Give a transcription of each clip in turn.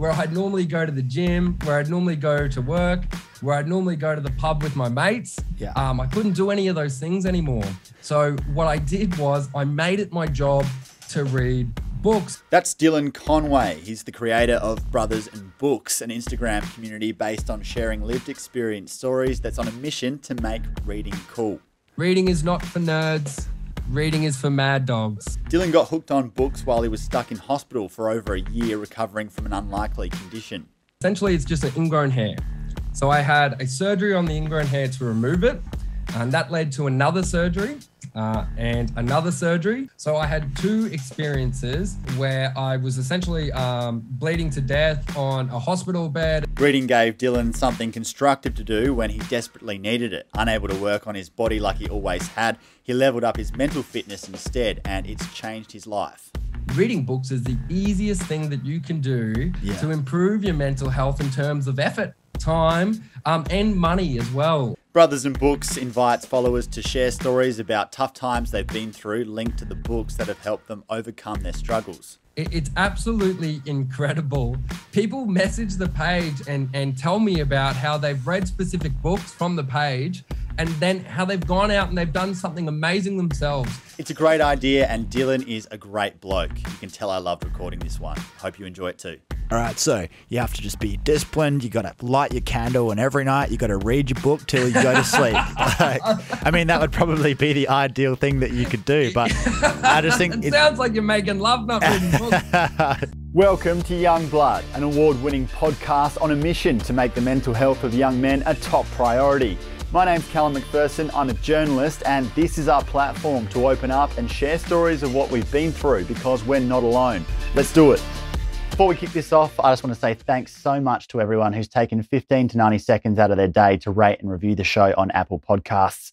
where I'd normally go to the gym, where I'd normally go to work, where I'd normally go to the pub with my mates. Yeah. Um, I couldn't do any of those things anymore. So what I did was I made it my job to read books. That's Dylan Conway. He's the creator of Brothers and Books, an Instagram community based on sharing lived experience stories that's on a mission to make reading cool. Reading is not for nerds. Reading is for mad dogs. Dylan got hooked on books while he was stuck in hospital for over a year recovering from an unlikely condition. Essentially, it's just an ingrown hair. So I had a surgery on the ingrown hair to remove it, and that led to another surgery uh, and another surgery. So I had two experiences where I was essentially um, bleeding to death on a hospital bed. Reading gave Dylan something constructive to do when he desperately needed it. Unable to work on his body like he always had, he leveled up his mental fitness instead, and it's changed his life. Reading books is the easiest thing that you can do Yeah. to improve your mental health in terms of effort, time, um, and money as well. Brothers and Books invites followers to share stories about tough times they've been through, linked to the books that have helped them overcome their struggles. It's absolutely incredible. People message the page and, and tell me about how they've read specific books from the page and then how they've gone out and they've done something amazing themselves. It's a great idea, and Dylan is a great bloke. You can tell I loved recording this one. Hope you enjoy it too. All right, so you have to just be disciplined. You got to light your candle, and every night you got to read your book till you go to sleep. Like, I mean, that would probably be the ideal thing that you could do, but I just think It it, sounds like you're making love, not reading books. Welcome to Young Blood, an award winning podcast on a mission to make the mental health of young men a top priority. My name's Callum McPherson, I'm a journalist, and this is our platform to open up and share stories of what we've been through because we're not alone. Let's do it. Before we kick this off, I just want to say thanks so much to everyone who's taken 15 to 90 seconds out of their day to rate and review the show on Apple Podcasts.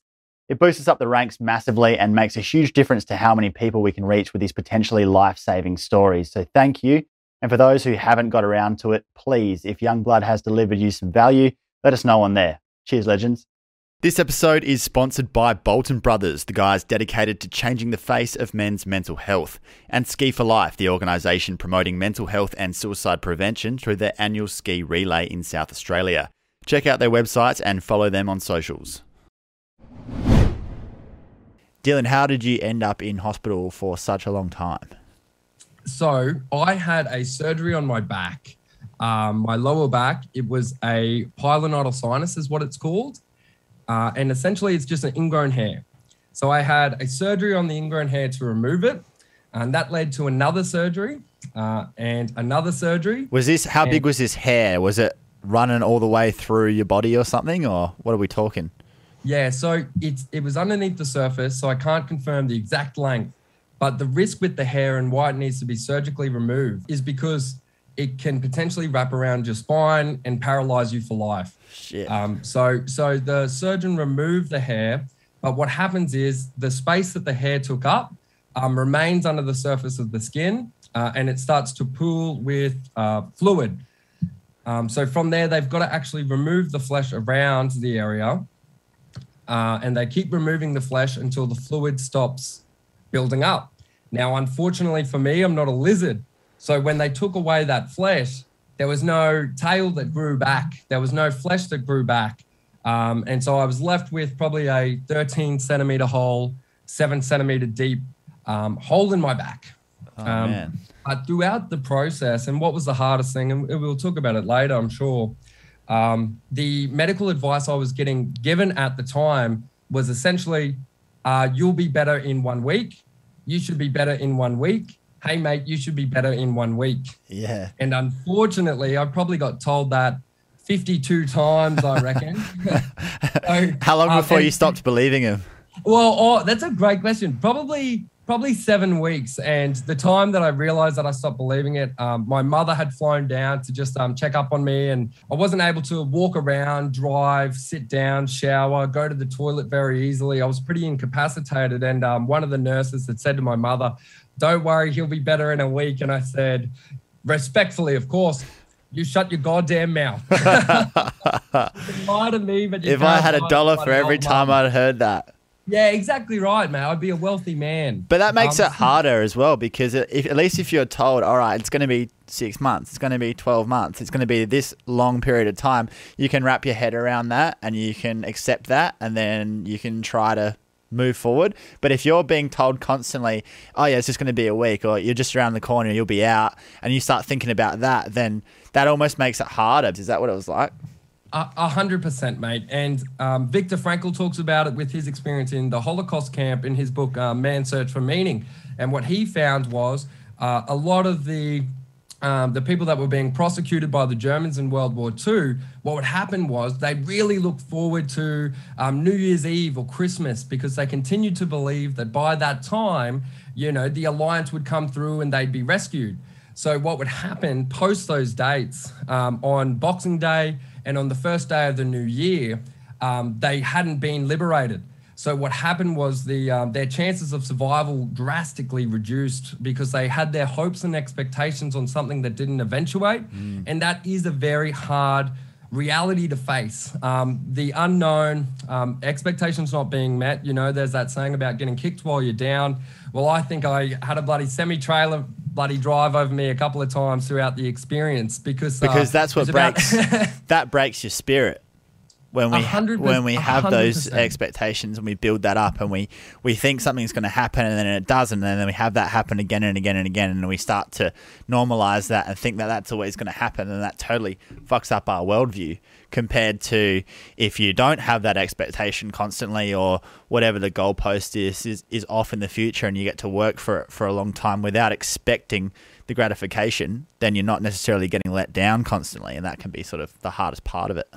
It boosts us up the ranks massively and makes a huge difference to how many people we can reach with these potentially life saving stories. So thank you. And for those who haven't got around to it, please, if Youngblood has delivered you some value, let us know on there. Cheers, legends. This episode is sponsored by Bolton Brothers, the guys dedicated to changing the face of men's mental health, and Ski for Life, the organisation promoting mental health and suicide prevention through their annual ski relay in South Australia. Check out their websites and follow them on socials. Dylan, how did you end up in hospital for such a long time? so I had a surgery on my back, um, my lower back. It was a pilonidal sinus, is what it's called, uh, and essentially it's just an ingrown hair. So I had a surgery on the ingrown hair to remove it, and that led to another surgery uh, and another surgery. Was this how Yeah. big was this hair? Was it running all the way through your body or something, or what are we talking? Yeah, so it's it was underneath the surface, so I can't confirm the exact length. But the risk with the hair and why it needs to be surgically removed is because it can potentially wrap around your spine and paralyze you for life. Shit. Um, so so the surgeon removed the hair, but what happens is the space that the hair took up um, remains under the surface of the skin, uh, and it starts to pool with uh, fluid. Um, so from there, they've got to actually remove the flesh around the area, uh, and they keep removing the flesh until the fluid stops building up. Now, unfortunately for me, I'm not a lizard. So when they took away that flesh, there was no tail that grew back. There was no flesh that grew back. Um, and so I was left with probably a 13 centimeter hole, seven centimeter deep um, hole in my back. oh, um, man. But throughout the process, and what was the hardest thing, and we'll talk about it later, I'm sure. Um, the medical advice I was getting given at the time was essentially, uh, "You'll be better in one week. You should be better in one week. Hey, mate, you should be better in one week." Yeah. And unfortunately, I probably got told that 52 times, I reckon. So, How long um, before and- you stopped believing him? well, oh, that's a great question. Probably, probably seven weeks. And the time that I realized that I stopped believing it, um, my mother had flown down to just um, check up on me, and I wasn't able to walk around, drive, sit down, shower, go to the toilet very easily. I was pretty incapacitated. And um, one of the nurses had said to my mother, "Don't worry, he'll be better in a week." And I said, respectfully, of course. You shut your goddamn mouth. you lie to me, but If I had a dollar for every time. I'd heard that. Yeah, exactly right, man. I'd be a wealthy man. But that makes Um, it harder as well because if, at least if you're told, all right, it's going to be six months, it's going to be 12 months, it's going to be this long period of time, you can wrap your head around that and you can accept that and then you can try to move forward. But if you're being told constantly, oh, yeah, it's just going to be a week or you're just around the corner, you'll be out, and you start thinking about that, then that almost makes it harder. Is that what it was like? A hundred percent, mate. And um, Viktor Frankl talks about it with his experience in the Holocaust camp in his book uh, "Man's Search for Meaning." And what he found was uh, a lot of the um, the people that were being prosecuted by the Germans in World War II, what would happen was they really looked forward to um, New Year's Eve or Christmas because they continued to believe that by that time, you know, the alliance would come through and they'd be rescued. So what would happen post those dates um, on Boxing Day and on the first day of the new year, um, they hadn't been liberated. So what happened was the um, their chances of survival drastically reduced because they had their hopes and expectations on something that didn't eventuate, and that is a very hard reality to face. Um, the unknown, um, expectations not being met. You know, there's that saying about getting kicked while you're down. Well, I think I had a bloody semi trailer bloody drive over me a couple of times throughout the experience because uh, Because that's what was about- breaks that breaks your spirit when we when we have hundred those expectations and we build that up and we we think something's going to happen and then it doesn't and then we have that happen again and again and again and we start to normalize that and think that that's always going to happen and that totally fucks up our worldview compared to if you don't have that expectation constantly or whatever the goalpost is is, is off in the future and you get to work for it for a long time without expecting the gratification then you're not necessarily getting let down constantly and that can be sort of the hardest part of it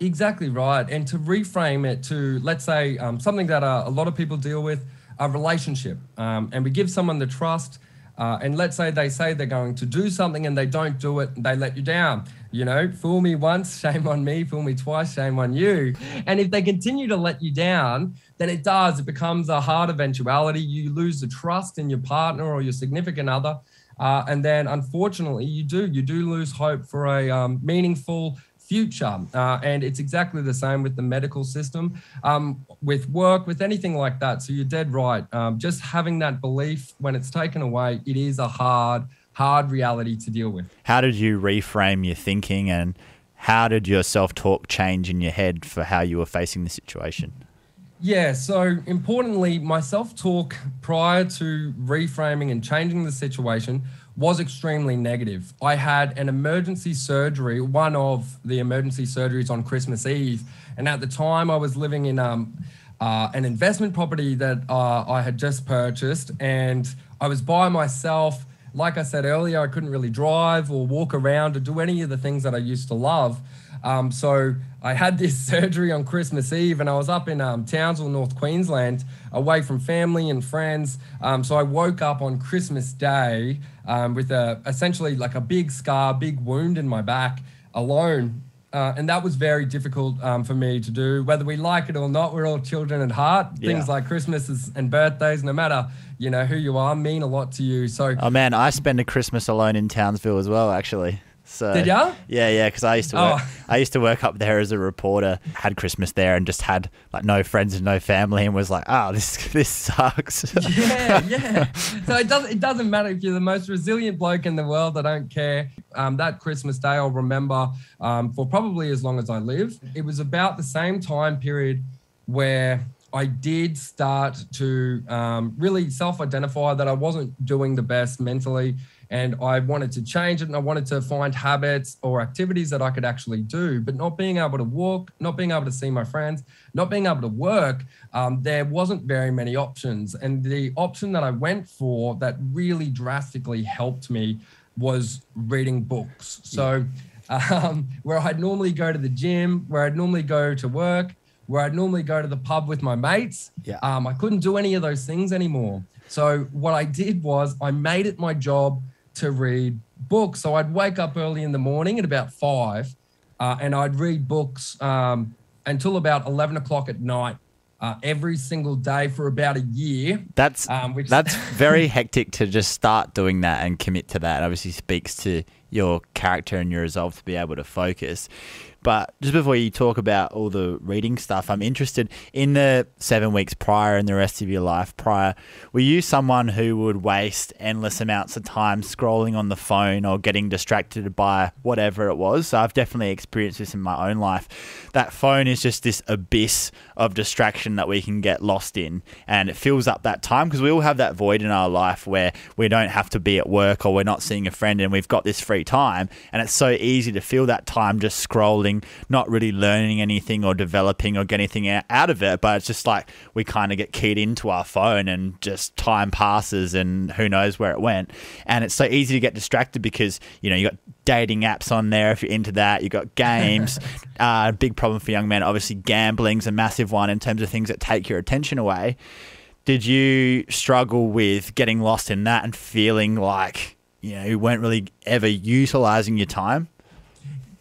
Exactly right. And to reframe it to, let's say, um, something that uh, a lot of people deal with, a relationship. Um, and we give someone the trust. Uh, and let's say they say they're going to do something and they don't do it, they let you down. You know, fool me once, shame on me, fool me twice, shame on you. And if they continue to let you down, then it does. It becomes a hard eventuality. You lose the trust in your partner or your significant other. Uh, and then unfortunately, you do. You do lose hope for a um, meaningful future. Uh, and it's exactly the same with the medical system, um, with work, with anything like that. So you're dead right. Um, just having that belief when it's taken away, it is a hard, hard reality to deal with. how did you reframe your thinking and how did your self-talk change in your head for how you were facing the situation Yeah, so importantly, my self talk prior to reframing and changing the situation was extremely negative. I had an emergency surgery, one of the emergency surgeries on Christmas Eve. And at the time, I was living in um, uh, an investment property that uh, I had just purchased, and I was by myself. Like I said earlier, I couldn't really drive or walk around or do any of the things that I used to love. Um, so I had this surgery on Christmas Eve, and I was up in um, Townsville, North Queensland, away from family and friends. Um, so I woke up on Christmas Day um, with a essentially like a big scar, big wound in my back, alone. Uh, and that was very difficult um, for me to do. Whether we like it or not, we're all children at heart. Things like Christmas and birthdays, no matter you know who you are, mean a lot to you. So oh man i spent a christmas alone in townsville as well actually so Did ya? yeah yeah because i used to work Oh. i used to work up there as a reporter had christmas there and just had like no friends and no family and was like oh this this sucks yeah, yeah. So it doesn't it doesn't matter if you're the most resilient bloke in the world. I don't care. Um, that Christmas day, I'll remember um, for probably as long as I live. It was about the same time period where I did start to um, really self-identify that I wasn't doing the best mentally, and I wanted to change it, and I wanted to find habits or activities that I could actually do. But not being able to walk, not being able to see my friends, not being able to work, um, there wasn't very many options. And the option that I went for that really drastically helped me was reading books. So, um, where I'd normally go to the gym, where I'd normally go to work, where I'd normally go to the pub with my mates, Yeah. um, I couldn't do any of those things anymore. So, what I did was I made it my job to read books. So, I'd wake up early in the morning at about five uh, and I'd read books um, until about 11 o'clock at night uh, every single day for about a year. that's Um, which- that's very hectic to just start doing that and commit to that obviously speaks to your character and your resolve to be able to focus. But just before you talk about all the reading stuff, I'm interested in the seven weeks prior and the rest of your life prior. Were you someone who would waste endless amounts of time scrolling on the phone or getting distracted by whatever it was? So I've definitely experienced this in my own life. That phone is just this abyss of distraction that we can get lost in, and it fills up that time because we all have that void in our life where we don't have to be at work or we're not seeing a friend and we've got this free time, and it's so easy to fill that time just scrolling not really learning anything or developing or getting anything out of it. But it's just like we kind of get keyed into our phone and just time passes and who knows where it went. And it's so easy to get distracted because, you know, you got dating apps on there if you're into that. You've got games. uh, big problem for young men. Obviously, gambling's a massive one in terms of things that take your attention away. Did you struggle with getting lost in that and feeling like you know you weren't really ever utilizing your time?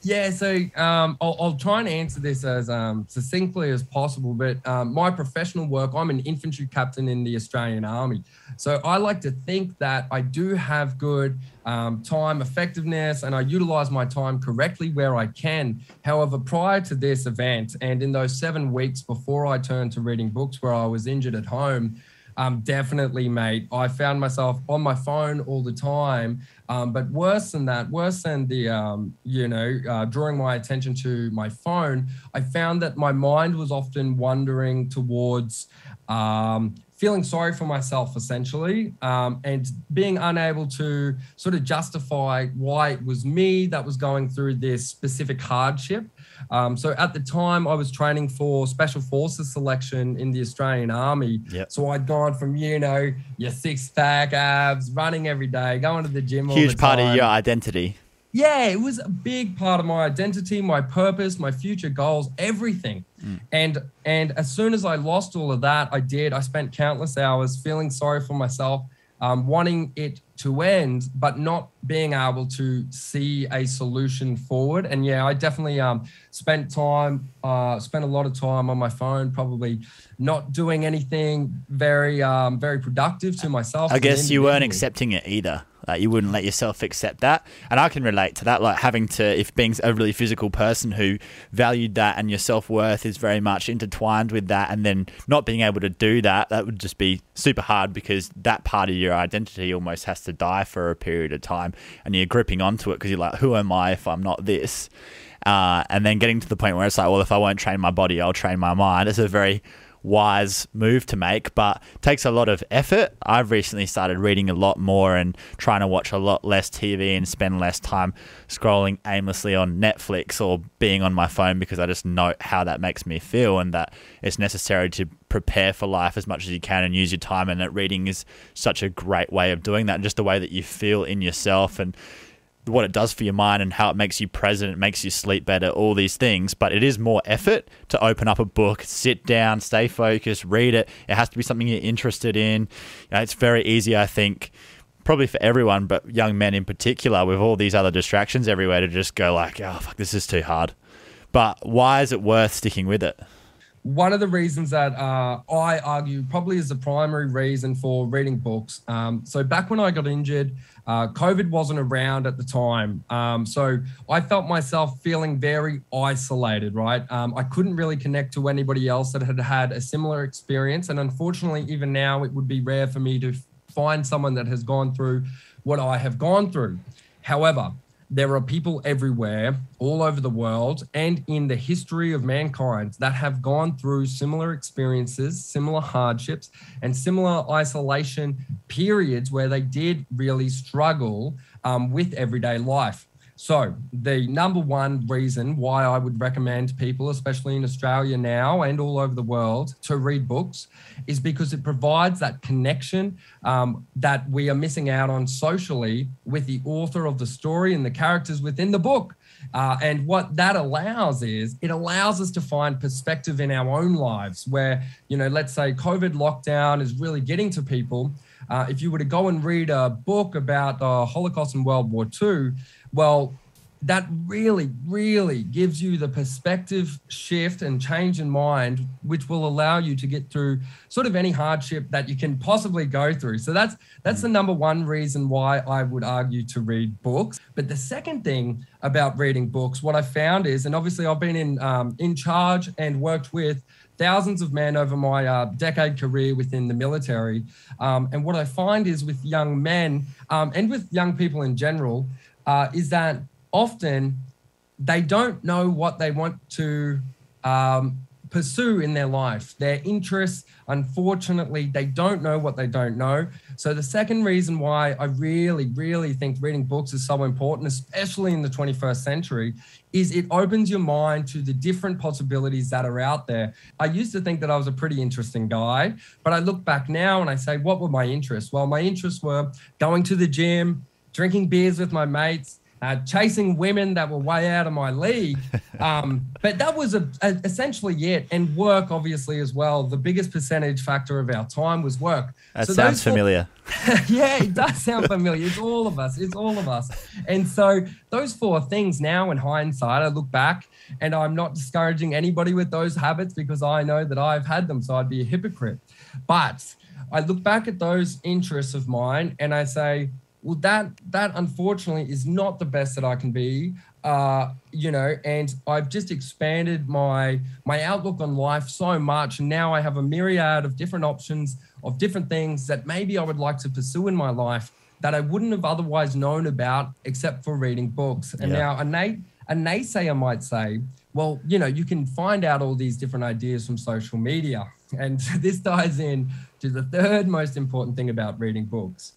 Yeah, so um, I'll, I'll, try and answer this as um, succinctly as possible. But um, my professional work, I'm an infantry captain in the Australian Army. So I like to think that I do have good um, time effectiveness and I utilize my time correctly where I can. However, prior to this event and in those seven weeks before I turned to reading books where I was injured at home, um, definitely, mate. I found myself on my phone all the time. Um, but worse than that, worse than the, um, you know, uh, drawing my attention to my phone, I found that my mind was often wandering towards um, feeling sorry for myself, essentially, um, and being unable to sort of justify why it was me that was going through this specific hardship. Um, so at the time, I was training for Special Forces selection in the Australian Army. Yep. So I'd gone from, you know, your six pack abs, running every day, going to the gym. Huge part of your identity. Yeah, it was a big part of my identity, my purpose, my future goals, everything. Mm. And and as soon as I lost all of that, I did. I spent countless hours feeling sorry for myself, um, wanting it to end, but not being able to see a solution forward. And yeah, I definitely um, spent time, uh, spent a lot of time on my phone, probably not doing anything very, um, very productive to myself. I guess you weren't accepting it either. Like you wouldn't let yourself accept that. And I can relate to that. Like having to, if being a really physical person who valued that and your self worth is very much intertwined with that, and then not being able to do that, that would just be super hard because that part of your identity almost has to die for a period of time. And you're gripping onto it because you're like, who am I if I'm not this? Uh, and then getting to the point where it's like, well, if I won't train my body, I'll train my mind. It's a very wise move to make, but takes a lot of effort. I've recently started reading a lot more and trying to watch a lot less TV and spend less time scrolling aimlessly on Netflix or being on my phone because I just know how that makes me feel and that it's necessary to prepare for life as much as you can and use your time and that reading is such a great way of doing that and just the way that you feel in yourself and what it does for your mind and how it makes you present, it makes you sleep better, all these things. But it is more effort to open up a book, sit down, stay focused, read it. It has to be something you're interested in. You know, it's very easy, I think, probably for everyone, but young men in particular, with all these other distractions everywhere, to just go like, oh fuck, this is too hard. But why is it worth sticking with it? One of the reasons that uh, I argue probably is the primary reason for reading books. Um, so back when I got injured, uh, COVID wasn't around at the time. Um, so I felt myself feeling very isolated, right? Um, I couldn't really connect to anybody else that had had a similar experience. And unfortunately, even now, it would be rare for me to find someone that has gone through what I have gone through. However, there are people everywhere, all over the world, and in the history of mankind that have gone through similar experiences, similar hardships, and similar isolation periods where they did really struggle um, with everyday life. So, the number one reason why I would recommend people, especially in Australia now and all over the world, to read books is because it provides that connection um, that we are missing out on socially with the author of the story and the characters within the book. Uh, and what that allows is it allows us to find perspective in our own lives where, you know, let's say COVID lockdown is really getting to people. Uh, if you were to go and read a book about the Holocaust and World War II, well, that really, really gives you the perspective shift and change in mind, which will allow you to get through sort of any hardship that you can possibly go through. So that's that's the number one reason why I would argue to read books. But the second thing about reading books, what I found is, and obviously I've been in um, in charge and worked with thousands of men over my uh, decade career within the military. Um, and what I find is with young men um, and with young people in general, uh, is that often they don't know what they want to um, pursue in their life. Their interests, unfortunately, they don't know what they don't know. So, the second reason why I really, really think reading books is so important, especially in the 21st century, is it opens your mind to the different possibilities that are out there. I used to think that I was a pretty interesting guy, but I look back now and I say, what were my interests? Well, my interests were going to the gym, drinking beers with my mates, uh, chasing women that were way out of my league. Um, but that was a, a, essentially it. And work, obviously, as well. The biggest percentage factor of our time was work. That so sounds familiar. yeah, it does sound familiar. It's all of us. It's all of us. And so those four things now, in hindsight, I look back and I'm not discouraging anybody with those habits because I know that I've had them. So I'd be a hypocrite. But I look back at those interests of mine and I say, well that that unfortunately is not the best that i can be uh, you know and i've just expanded my my outlook on life so much. And now i have a myriad of different options of different things that maybe i would like to pursue in my life that i wouldn't have otherwise known about except for reading books. And yeah. now a, na- a naysayer might say well you know you can find out all these different ideas from social media. And this ties in to the third most important thing about reading books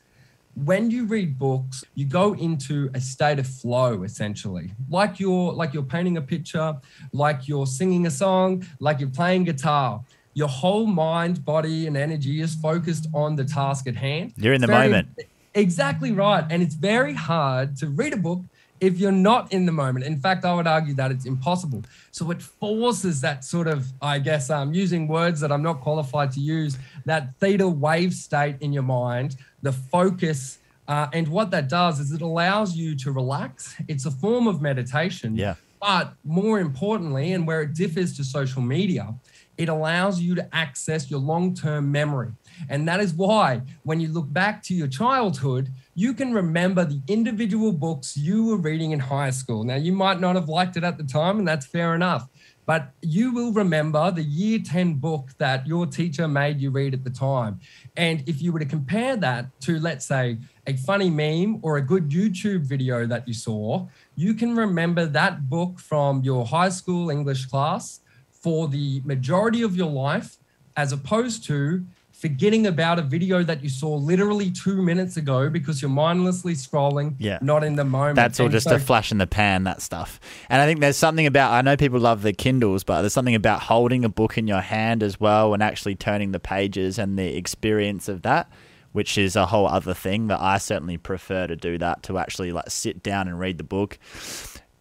when you read books you go into a state of flow essentially. Like you're like you're painting a picture like you're singing a song like you're playing guitar. Your whole mind body and energy is focused on the task at hand. You're in the very, moment. Exactly right. And it's very hard to read a book if you're not in the moment. In fact, I would argue that it's impossible. So it forces that sort of, I guess, um, using words that I'm not qualified to use, that theta wave state in your mind, the focus. Uh, and what that does is it allows you to relax. It's a form of meditation. Yeah. But more importantly, and where it differs to social media, it allows you to access your long term memory. And that is why when you look back to your childhood, you can remember the individual books you were reading in high school. Now, you might not have liked it at the time, and that's fair enough, but you will remember the year 10 book that your teacher made you read at the time. And if you were to compare that to, let's say, a funny meme or a good YouTube video that you saw, you can remember that book from your high school English class for the majority of your life, as opposed to forgetting about a video that you saw literally two minutes ago because you're mindlessly scrolling, yeah. not in the moment. That's all and just so- a flash in the pan, that stuff. And I think there's something about, I know people love the Kindles, but there's something about holding a book in your hand as well and actually turning the pages and the experience of that. Which is a whole other thing that I certainly prefer to do that to actually like sit down and read the book.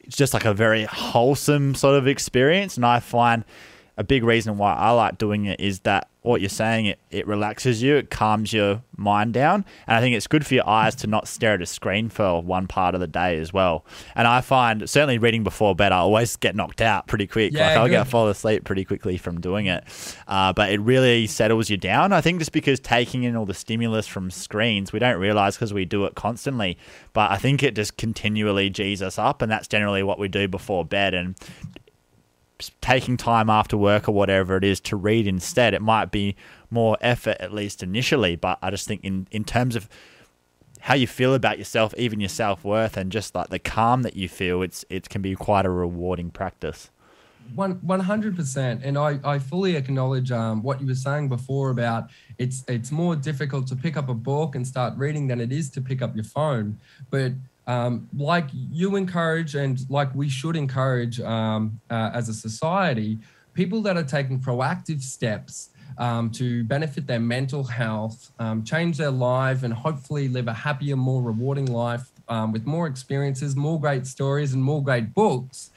It's just like a very wholesome sort of experience, and I find a big reason why I like doing it is that what you're saying, it, it relaxes you, it calms your mind down. And I think it's good for your eyes to not stare at a screen for one part of the day as well. And I find certainly reading before bed, I always get knocked out pretty quick. Yeah, like I'll good. get fall asleep pretty quickly from doing it. Uh, but it really settles you down. I think just because taking in all the stimulus from screens, we don't realize because we do it constantly. But I think it just continually G's us up. And that's generally what we do before bed. And taking time after work or whatever it is to read instead. It might be more effort, at least initially, but I just think in, in terms of how you feel about yourself, even your self worth, and just like the calm that you feel, it's it can be quite a rewarding practice. One one hundred percent, and I, I fully acknowledge um, what you were saying before about it's it's more difficult to pick up a book and start reading than it is to pick up your phone. But um, like you encourage and like we should encourage um, uh, as a society, people that are taking proactive steps um, to benefit their mental health, um, change their life, and hopefully live a happier, more rewarding life um, with more experiences, more great stories, and more great books.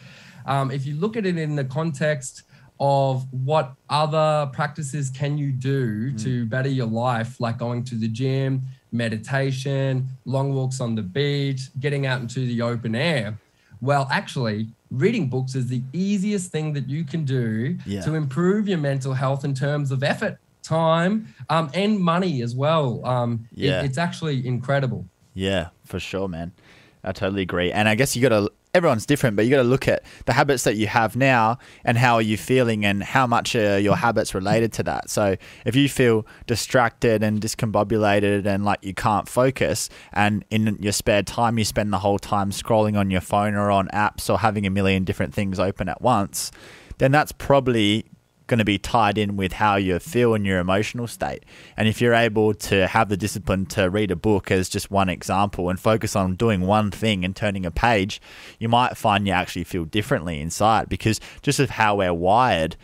Um, if you look at it in the context of what other practices can you do mm. to better your life, like going to the gym, meditation, long walks on the beach, getting out into the open air. Well, actually, reading books is the easiest thing that you can do Yeah. to improve your mental health in terms of effort, time, um, and money as well. Um, it- Yeah. it's actually incredible. Yeah, for sure, man. I totally agree. And I guess you got to, everyone's different, but you got to look at the habits that you have now and how are you feeling and how much are your habits related to that. So if you feel distracted and discombobulated and like you can't focus, and in your spare time, you spend the whole time scrolling on your phone or on apps or having a million different things open at once, then that's probably going to be tied in with how you feel and your emotional state. And if you're able to have the discipline to read a book as just one example and focus on doing one thing and turning a page, you might find you actually feel differently inside because just of how we're wired,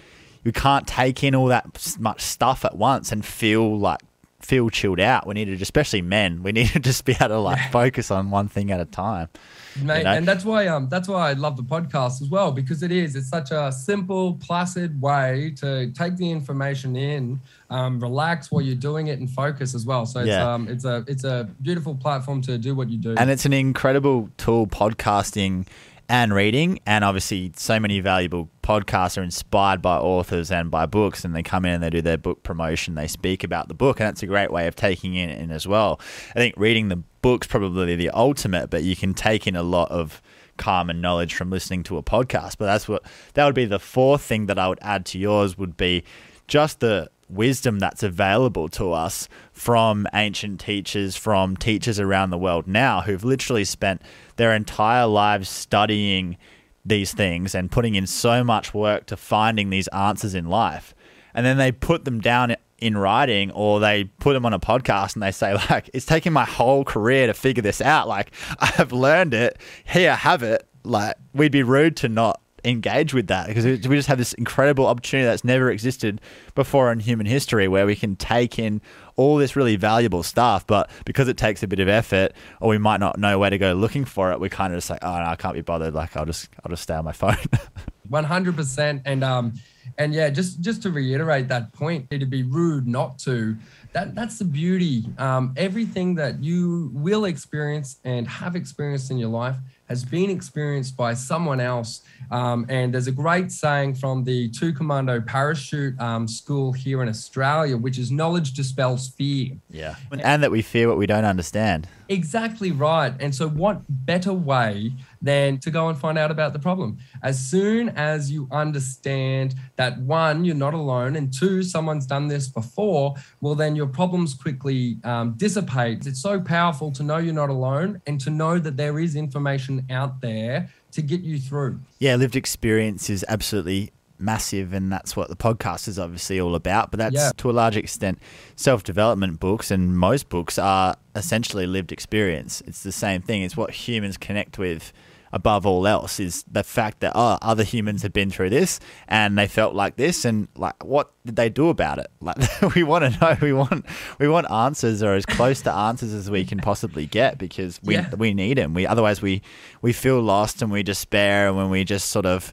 you can't take in all that much stuff at once and feel like feel chilled out. We need to, especially men, we need to just be able to like focus on one thing at a time. Mate, know? and that's why um that's why I love the podcast as well because it is it's such a simple, placid way to take the information in, um, relax while you're doing it, and focus as well. So it's Yeah. um it's a it's a beautiful platform to do what you do. And it's an incredible tool, podcasting and reading. And obviously, so many valuable podcasts are inspired by authors and by books. And they come in and they do their book promotion, they speak about the book. And that's a great way of taking it in as well. I think reading the book's probably the ultimate, but you can take in a lot of calm and knowledge from listening to a podcast. But that's what that would be the fourth thing that I would add to yours would be just the wisdom that's available to us from ancient teachers, from teachers around the world now who've literally spent their entire lives studying these things and putting in so much work to finding these answers in life. And then they put them down in writing or they put them on a podcast and they say like it's taken my whole career to figure this out. Like i've learned it. Here have it. Like we'd be rude to not engage with that because we we just have this incredible opportunity that's never existed before in human history where we can take in all this really valuable stuff but because it takes a bit of effort or we might not know where to go looking for it we kind of just like oh no i can't be bothered like i'll just i'll just stay on my phone One hundred percent, and um, and yeah, just just to reiterate that point, it'd be rude not to. That that's the beauty. Um, everything that you will experience and have experienced in your life has been experienced by someone else. Um, and there's a great saying from the Two Commando Parachute um, School here in Australia, which is knowledge dispels fear. yeah and that we fear what we don't understand Exactly right. And so, what better way than to go and find out about the problem? As soon as you understand that one, you're not alone, and two, someone's done this before, well, then your problems quickly um, dissipate. It's so powerful to know you're not alone and to know that there is information out there to get you through. yeah, lived experience is absolutely massive, and that's what the podcast is obviously all about. But that's Yeah. to a large extent self development books, and most books are essentially lived experience. It's the same thing. It's what humans connect with above all else is the fact that oh other humans have been through this and they felt like this and like what did they do about it like we want to know we want we want answers or as close to answers as we can possibly get because we Yeah. we need them we otherwise we we feel lost and we despair and when we just sort of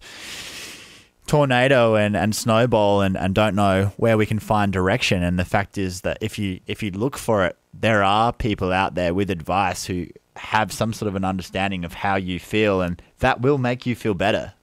tornado and, and snowball and, and don't know where we can find direction. And the fact is that if you if you look for it there are people out there with advice who have some sort of an understanding of how you feel and that will make you feel better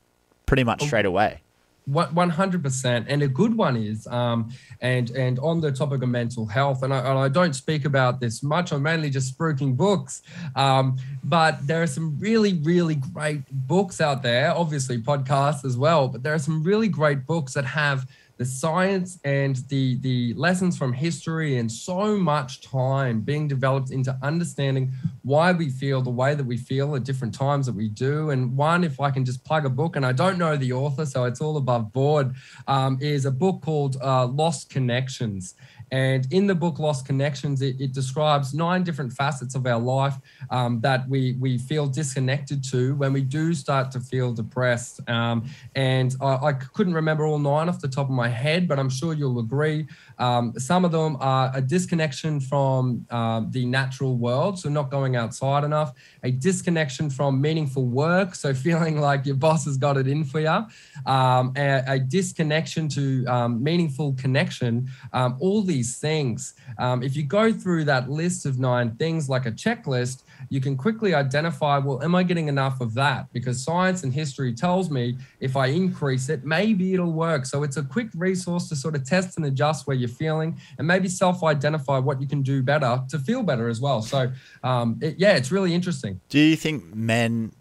pretty much oh. straight away One hundred percent, and a good one is, um, and and on the topic of mental health, and I, and I don't speak about this much. I'm mainly just spruiking books, um, but there are some really really great books out there. Obviously, podcasts as well, but there are some really great books that have the science and the the lessons from history and so much time being developed into understanding why we feel the way that we feel at different times that we do. And one if i can just plug a book and i don't know the author so it's all above board um, is a book called uh, lost connections and in the book Lost Connections, it, it describes nine different facets of our life um, that we, we feel disconnected to when we do start to feel depressed. Um, and I, I couldn't remember all nine off the top of my head, but I'm sure you'll agree. Um, some of them are a disconnection from um, the natural world, so not going outside enough, a disconnection from meaningful work, so feeling like your boss has got it in for you, um, a, a disconnection to um, meaningful connection. Um, all these things, um, if you go through that list of nine things like a checklist, you can quickly identify, well, am I getting enough of that? Because science and history tells me if I increase it, maybe it'll work. So it's a quick resource to sort of test and adjust where you're feeling and maybe self identify what you can do better to feel better as well. So, um, it, yeah, it's really interesting. Do you think men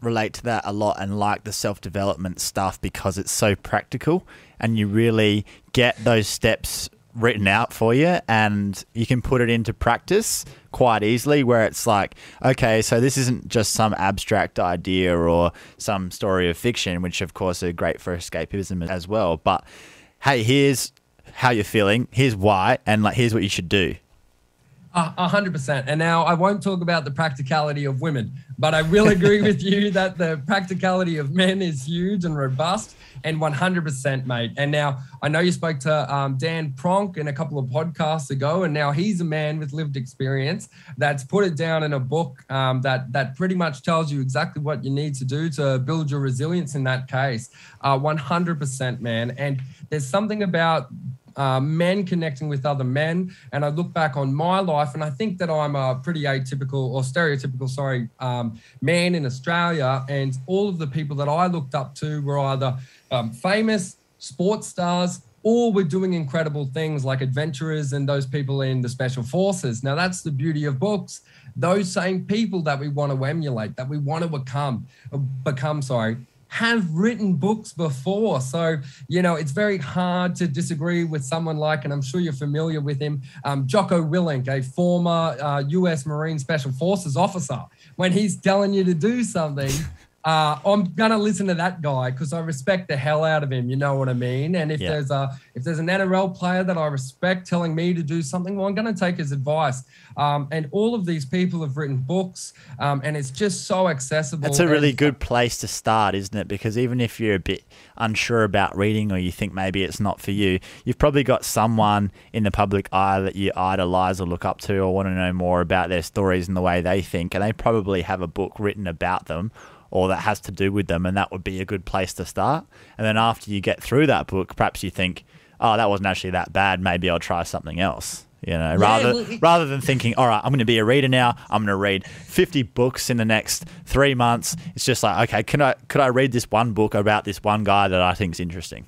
relate to that a lot and like the self development stuff because it's so practical and you really get those steps written out for you and you can put it into practice quite easily where it's like okay so this isn't just some abstract idea or some story of fiction which of course are great for escapism as well but hey here's how you're feeling here's why and like here's what you should do a hundred percent. And now I won't talk about the practicality of women, but I will agree with you that the practicality of men is huge and robust and 100% mate. And now I know you spoke to um, Dan Pronk in a couple of podcasts ago, and now he's a man with lived experience that's put it down in a book um, that that pretty much tells you exactly what you need to do to build your resilience in that case. Uh, 100% man. And there's something about uh, men connecting with other men. And I look back on my life, and I think that I'm a pretty atypical or stereotypical, sorry, um, man in Australia. And all of the people that I looked up to were either um, famous sports stars or were doing incredible things like adventurers and those people in the special forces. Now, that's the beauty of books. Those same people that we want to emulate, that we want to become, become, sorry, have written books before. So, you know, it's very hard to disagree with someone like, and I'm sure you're familiar with him, um, Jocko Willink, a former uh, US Marine Special Forces officer. When he's telling you to do something, uh, I'm gonna listen to that guy because I respect the hell out of him. You know what I mean? And if yeah. there's a if there's an NRL player that I respect telling me to do something, well, I'm gonna take his advice. Um, and all of these people have written books, um, and it's just so accessible. That's a really good place to start, isn't it? Because even if you're a bit unsure about reading or you think maybe it's not for you, you've probably got someone in the public eye that you idolize or look up to or want to know more about their stories and the way they think, and they probably have a book written about them or that has to do with them, and that would be a good place to start. And then after you get through that book, perhaps you think, oh, that wasn't actually that bad. Maybe I'll try something else. You know, yeah, rather well, it, rather than thinking, all right, I'm going to be a reader now. I'm going to read 50 books in the next three months. It's just like, okay, can I could I read this one book about this one guy that I think is interesting?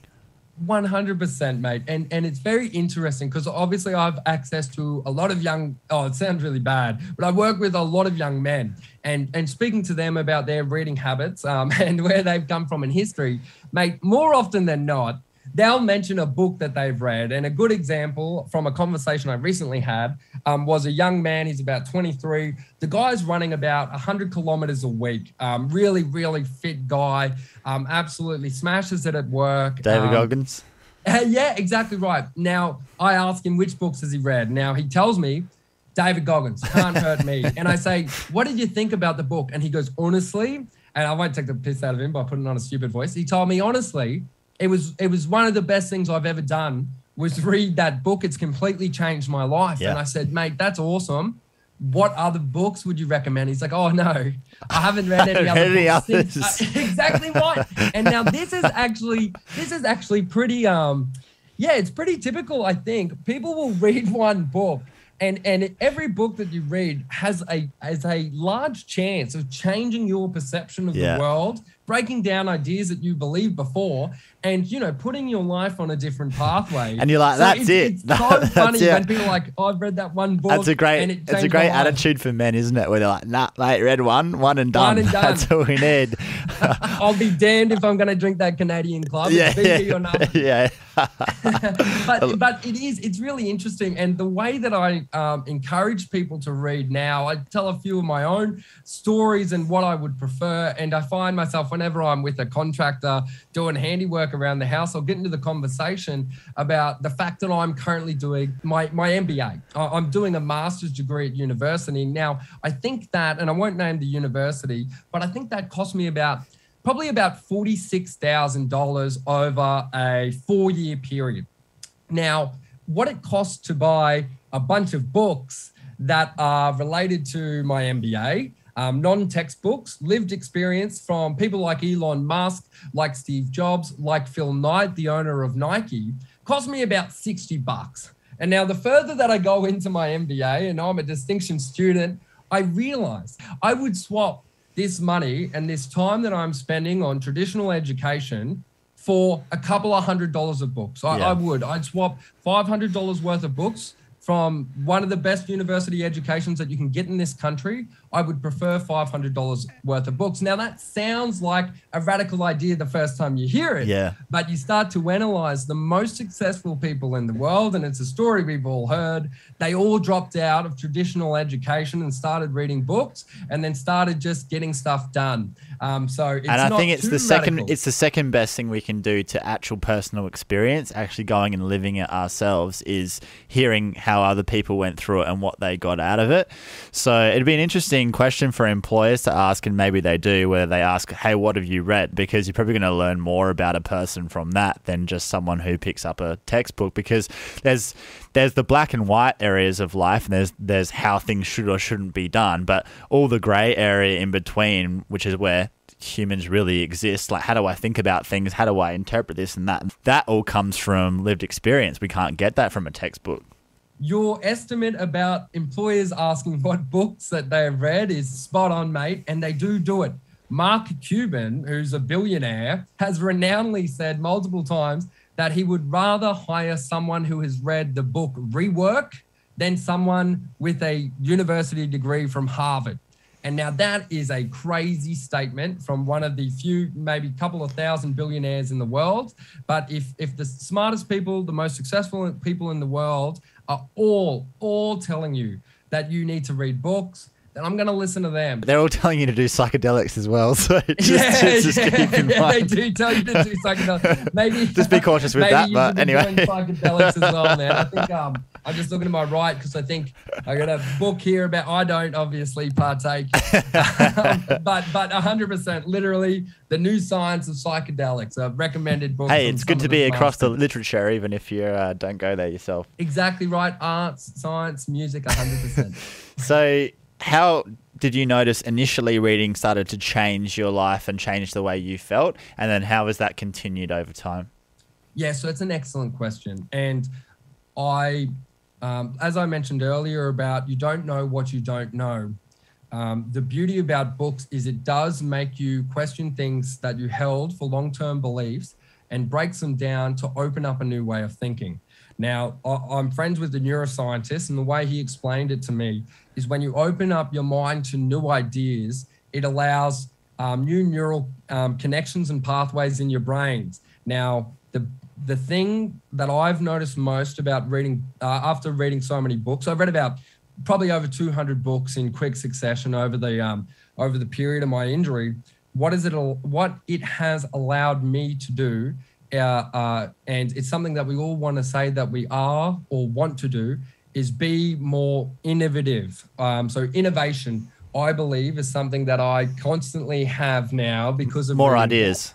100% mate. And and it's very interesting because obviously i've access to a lot of young oh it sounds really bad but i work with a lot of young men. And and speaking to them about their reading habits um, and where they've come from in history mate more often than not they'll mention a book that they've read. And a good example from a conversation I recently had um, was a young man. He's about 23. The guy's running about 100 kilometers a week. Um, really, really fit guy. Um, absolutely smashes it at work. David um, Goggins. Yeah, exactly right. Now, I ask him which books has he read. Now, he tells me David Goggins, Can't Hurt Me. and I say, What did you think about the book? And he goes, Honestly, and I won't take the piss out of him by putting on a stupid voice. He told me, Honestly, it was it was one of the best things I've ever done was read that book. It's completely changed my life. Yeah. And I said, mate, that's awesome. What other books would you recommend? He's like, oh no, I haven't read any other any books. Uh, exactly right. And now this is actually this is actually pretty um yeah, it's pretty typical, I think. People will read one book and and every book that you read has a has a large chance of changing your perception of yeah. the world breaking down ideas that you believed before and you know putting your life on a different pathway. And you're like so that's it it's so that's funny it. when people are like oh, i've read that one book that's a great it it's a great attitude for men isn't it? Where they're like nah mate read one one and done, one and done. that's all we need. I'll be damned if i'm going to drink that canadian club. Yeah, yeah. yeah. but but it is it's really interesting. And the way that i um, encourage people to read now i tell a few of my own stories and what i would prefer. And i find myself whenever I'm with a contractor doing handiwork around the house, I'll get into the conversation about the fact that I'm currently doing my, my MBA. I'm doing a master's degree at university. Now, I think that, and I won't name the university, but I think that cost me about probably about $46,000 over a four year period. Now, what it costs to buy a bunch of books that are related to my MBA um, non textbooks, lived experience from people like Elon Musk, like Steve Jobs, like Phil Knight, the owner of Nike, cost me about 60 bucks. And now, the further that I go into my MBA and I'm a distinction student, I realized I would swap this money and this time that I'm spending on traditional education for a couple of hundred dollars of books. I, Yeah. I would. I'd swap $500 worth of books from one of the best university educations that you can get in this country. I would prefer $500 worth of books. Now, that sounds like a radical idea the first time you hear it. Yeah. But you start to analyze the most successful people in the world, and it's a story we've all heard. They all dropped out of traditional education and started reading books, and then started just getting stuff done. Um, so, it's and I think it's the second it's the second best thing we can do to actual personal experience actually going and living it ourselves is hearing how other people went through it and what they got out of it so it'd be an interesting question for employers to ask and maybe they do where they ask hey what have you read? Because you're probably going to learn more about a person from that than just someone who picks up a textbook because there's there's the black and white areas of life and there's there's how things should or shouldn't be done but all the gray area in between which is where humans really exist like how do i think about things? How do i interpret this and that? That all comes from lived experience. We can't get that from a textbook your estimate about employers asking what books that they have read is spot on, mate, and they do do it. Mark Cuban, who's a billionaire, has renownedly said multiple times that he would rather hire someone who has read the book Rework than someone with a university degree from Harvard. And now that is a crazy statement from one of the few, maybe couple of thousand billionaires in the world. But if if the smartest people, the most successful people in the world are all all telling you that you need to read books, then I'm going to listen to them. they're all telling you to do psychedelics as well so just, yeah, just, just yeah, keep in yeah, mind they do tell you to do psychedelics. Maybe Just be cautious with that, but anyway. psychedelics as well, man. I think um, I'm just looking to my right because I think I got a book here about. I don't obviously partake, um, but but 100 percent, literally, the new science of psychedelics, a recommended book. hey it's good to be across the literature even if you uh, don't go there yourself. Exactly right. Arts, science, music, 100 percent. So, how did you notice initially reading started to change your life and change the way you felt? And then how has that continued over time? Yeah, so it's an excellent question. And I, um, as I mentioned earlier, about you don't know what you don't know. Um, the beauty about books is it does make you question things that you held for long term beliefs and breaks them down to open up a new way of thinking. Now, I'm friends with the neuroscientist, and the way he explained it to me is when you open up your mind to new ideas, it allows um, new neural um, connections and pathways in your brains. Now, the the thing that I've noticed most about reading uh, after reading so many books, I've read about probably over 200 books in quick succession over the um, over the period of my injury. What is it? What it has allowed me to do, uh, uh, and it's something that we all want to say that we are or want to do, is be more innovative. Um, so innovation, I believe, is something that I constantly have now because of More ideas.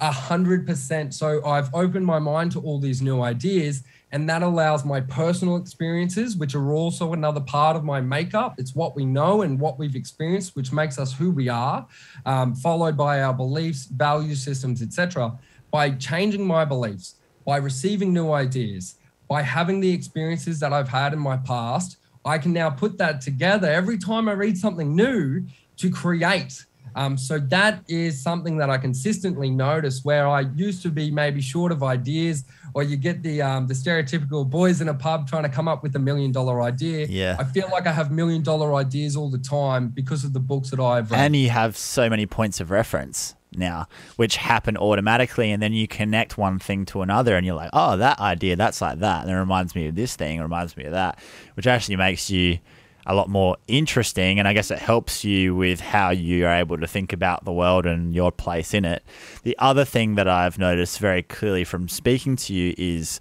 A hundred percent. So I've opened my mind to all these new ideas, and that allows my personal experiences, which are also another part of my makeup. It's what we know and what we've experienced, which makes us who we are, um, followed by our beliefs, value systems, etc. By changing my beliefs, by receiving new ideas, by having the experiences that I've had in my past, I can now put that together every time I read something new to create. Um, so that is something that I consistently notice where I used to be maybe short of ideas, or you get the um, the stereotypical boys in a pub trying to come up with a million dollar idea. Yeah. I feel like I have million dollar ideas all the time because of the books that I've read. And you have so many points of reference now, which happen automatically. And then you connect one thing to another and you're like, oh, that idea, that's like that. And it reminds me of this thing, it reminds me of that, which actually makes you a lot more interesting. And I guess it helps you with how you are able to think about the world and your place in it. The other thing that I've noticed very clearly from speaking to you is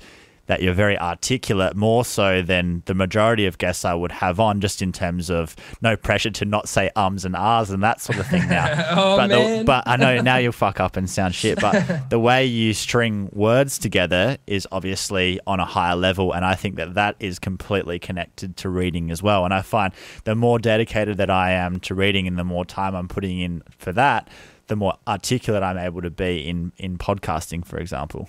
that you're very articulate, more so than the majority of guests I would have on, just in terms of no pressure to not say ums and ahs and that sort of thing now. Oh, but. The, but I know now you'll fuck up and sound shit. But the way you string words together is obviously on a higher level, and I think that that is completely connected to reading as well. And I find the more dedicated that I am to reading, and the more time I'm putting in for that, the more articulate I'm able to be in in podcasting, for example.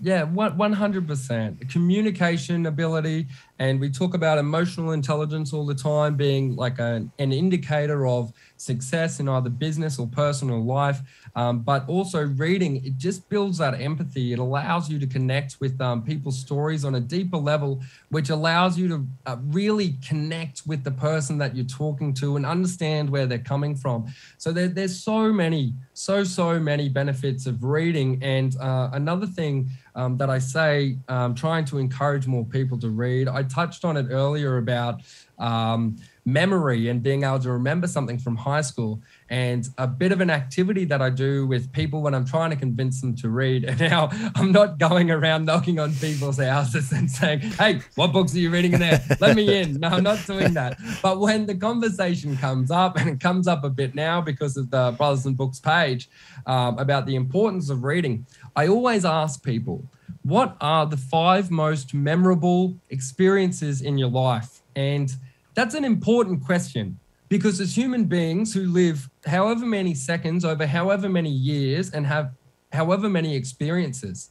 Yeah, one hundred percent. Communication ability, and we talk about emotional intelligence all the time being like a, an indicator of success in either business or personal life. Um, but also reading, it just builds that empathy. It allows you to connect with um, people's stories on a deeper level, which allows you to uh, really connect with the person that you're talking to and understand where they're coming from. So there, there's so many, so so many benefits of reading. And uh, another thing um, that I say, um, trying to encourage more people to read. I touched on it earlier about um, memory and being able to remember something from high school. And a bit of an activity that I do with people when I'm trying to convince them to read. And now I'm not going around knocking on people's houses and saying, Hey, what books are you reading in there? Let me in. No, I'm not doing that. But when the conversation comes up, and it comes up a bit now because of the Brothers and Books page um, about the importance of reading, I always ask people, what are the five most memorable experiences in your life? And that's an important question because as human beings who live however many seconds over however many years and have however many experiences,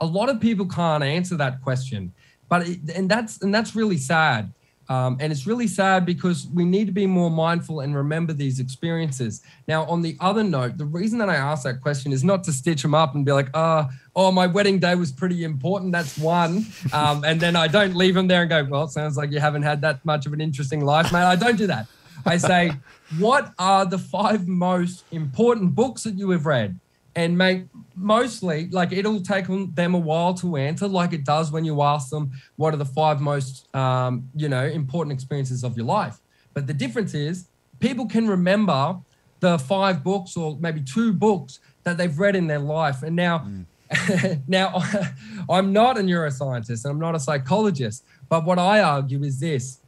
a lot of people can't answer that question. But it, and that's and that's really sad um, and it's really sad because we need to be more mindful and remember these experiences. Now, on the other note, the reason that I ask that question is not to stitch them up and be like, oh, oh, my wedding day was pretty important. That's one. Um, and then I don't leave them there and go, well, it sounds like you haven't had that much of an interesting life, mate. I don't do that. I say, what are the five most important books that you have read? And make mostly like it'll take them a while to answer like it does when you ask them what are the five most um, you know important experiences of your life. But the difference is people can remember the five books or maybe two books that they've read in their life. And now mm. now i'm not a neuroscientist and i'm not a psychologist. But what i argue is this.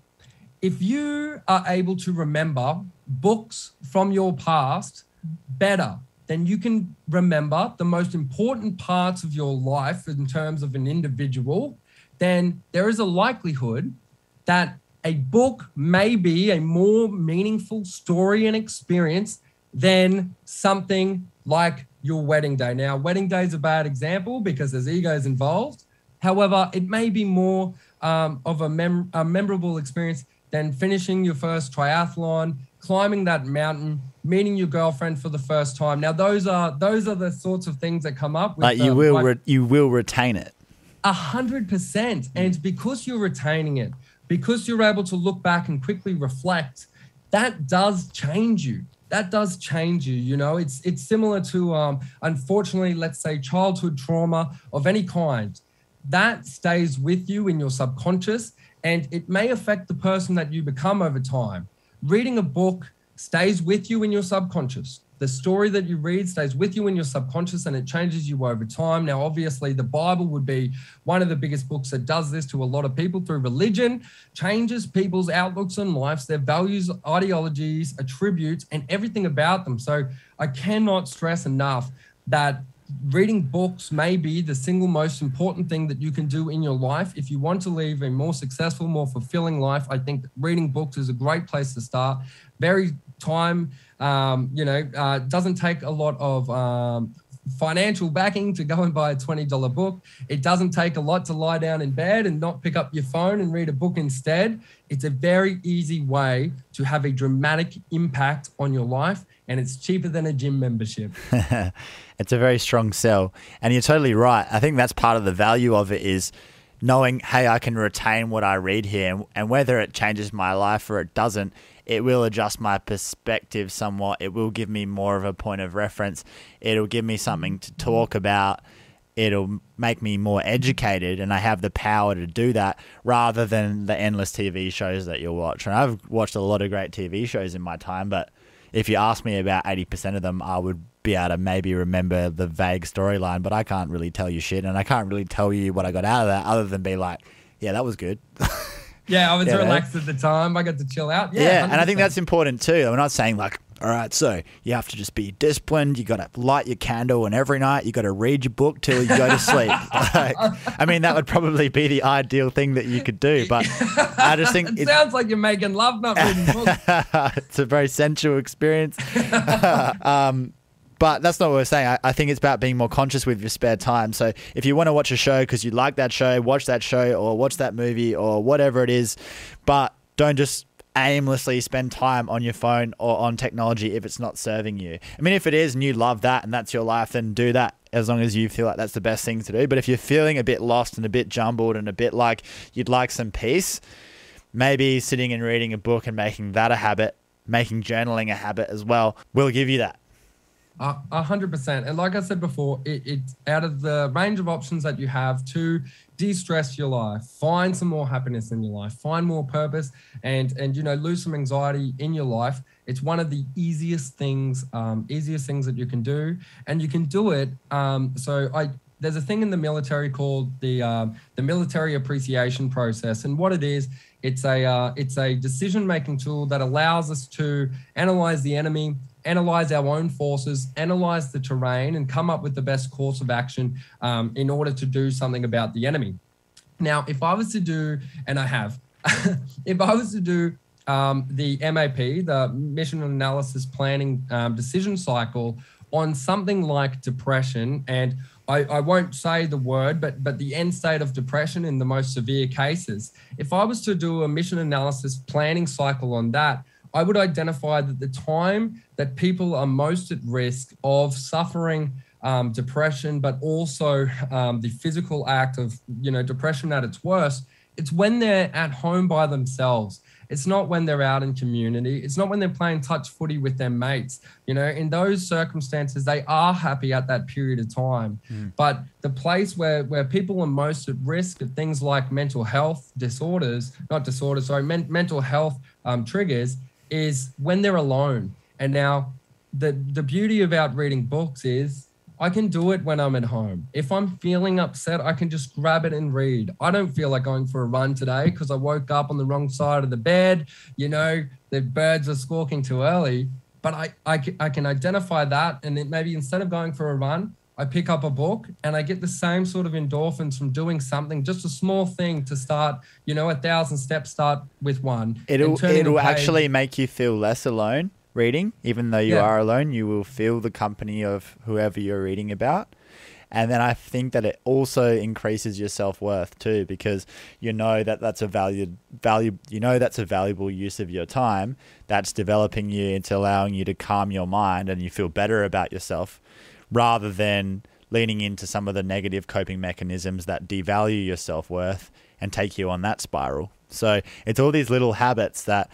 If you are able to remember books from your past better then you can remember the most important parts of your life in terms of an individual, then there is a likelihood that a book may be a more meaningful story and experience than something like your wedding day. Now, wedding day is a bad example because there's egos involved. However, it may be more um, of a, mem- a memorable experience than finishing your first triathlon, climbing that mountain, meeting your girlfriend for the first time. Now, those are those are the sorts of things that come up. With, you will re- you will retain it. A hundred percent, and because you're retaining it, because you're able to look back and quickly reflect, that does change you. That does change you. You know, it's it's similar to, um, unfortunately, let's say childhood trauma of any kind. That stays with you in your subconscious, and it may affect the person that you become over time. Reading a book stays with you in your subconscious. The story that you read stays with you in your subconscious and it changes you over time. Now, obviously, the Bible would be one of the biggest books that does this to a lot of people through religion, changes people's outlooks on lives, their values, ideologies, attributes, and everything about them. So, I cannot stress enough that reading books may be the single most important thing that you can do in your life. If you want to live a more successful, more fulfilling life, I think reading books is a great place to start. Very time, um, you know, uh, doesn't take a lot of um, financial backing to go and buy a $20 book. It doesn't take a lot to lie down in bed and not pick up your phone and read a book instead. It's a very easy way to have a dramatic impact on your life, and it's cheaper than a gym membership. it's a very strong sell. And you're totally right. I think that's part of the value of it is knowing, hey, I can retain what I read here, and whether it changes my life or it doesn't, it will adjust my perspective somewhat. It will give me more of a point of reference. It'll give me something to talk about. It'll make me more educated, and I have the power to do that rather than the endless TV shows that you'll watch. And I've watched a lot of great TV shows in my time, but if you ask me about 80% of them, I would be able to maybe remember the vague storyline, but I can't really tell you shit. And I can't really tell you what I got out of that other than be like, yeah, that was good. Yeah, I was relaxed at the time. I got to chill out. Yeah, yeah and I think that's important too. I'm not saying like, all right, so you have to just be disciplined. You got to light your candle, and every night you got to read your book till you go to sleep. like, I mean, that would probably be the ideal thing that you could do. But I just think it, it sounds like you're making love, not reading books. it's a very sensual experience. um, but that's not what we're saying. I, I, think it's about being more conscious with your spare time. So if you want to watch a show because you like that show, watch that show or watch that movie or whatever it is, but don't just aimlessly spend time on your phone or on technology if it's not serving you. I mean, if it is and you love that and that's your life, then do that as long as you feel like that's the best thing to do. But if you're feeling a bit lost and a bit jumbled and a bit like you'd like some peace, maybe sitting and reading a book and making that a habit, making journaling a habit as well, will give you that. A hundred percent. And like I said before, it, it's out of the range of options that you have to de-stress your life, find some more happiness in your life, find more purpose, and and you know lose some anxiety in your life. It's one of the easiest things, um, easiest things that you can do, and you can do it. Um, so I there's a thing in the military called the uh, the military appreciation process, and what it is, it's a uh, it's a decision making tool that allows us to analyze the enemy analyze our own forces, analyze the terrain, and come up with the best course of action um, in order to do something about the enemy. Now, if I was to do, and I have, if I was to do um, the MAP, the Mission Analysis Planning um, Decision Cycle, on something like depression, and I, I, won't say the word, but but the end state of depression in the most severe cases. If I was to do a mission analysis planning cycle on that, I would identify that the time that people are most at risk of suffering um, depression, but also um, the physical act of, you know, depression at its worst, it's when they're at home by themselves. It's not when they're out in community. It's not when they're playing touch footy with their mates. You know, in those circumstances, they are happy at that period of time. Mm. But the place where, where people are most at risk of things like mental health disorders, not disorders, sorry, men- mental health um, triggers, is when they're alone. And now the the beauty about reading books is I can do it when I'm at home. If I'm feeling upset, I can just grab it and read. I don't feel like going for a run today because I woke up on the wrong side of the bed. You know, the birds are squawking too early. But I, I, I can identify that. And then maybe instead of going for a run, I pick up a book and I get the same sort of endorphins from doing something, just a small thing to start, you know, a thousand steps start with one. It'll it'll actually make you feel less alone reading, even though you yeah. are alone, you will feel the company of whoever you're reading about. And then I think that it also increases your self worth too, because you know that that's a valued value. You know that's a valuable use of your time. That's developing you into allowing you to calm your mind, and you feel better about yourself rather than leaning into some of the negative coping mechanisms that devalue your self worth and take you on that spiral. So it's all these little habits that,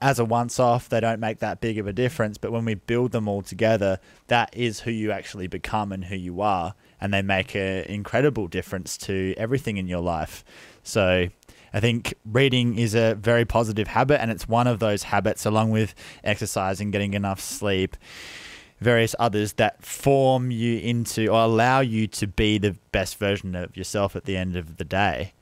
as a once off, they don't make that big of a difference. But when we build them all together, that is who you actually become and who you are. And they make an incredible difference to everything in your life. So I think reading is a very positive habit, and it's one of those habits, along with exercising, getting enough sleep various others that form you into or allow you to be the best version of yourself at the end of the day.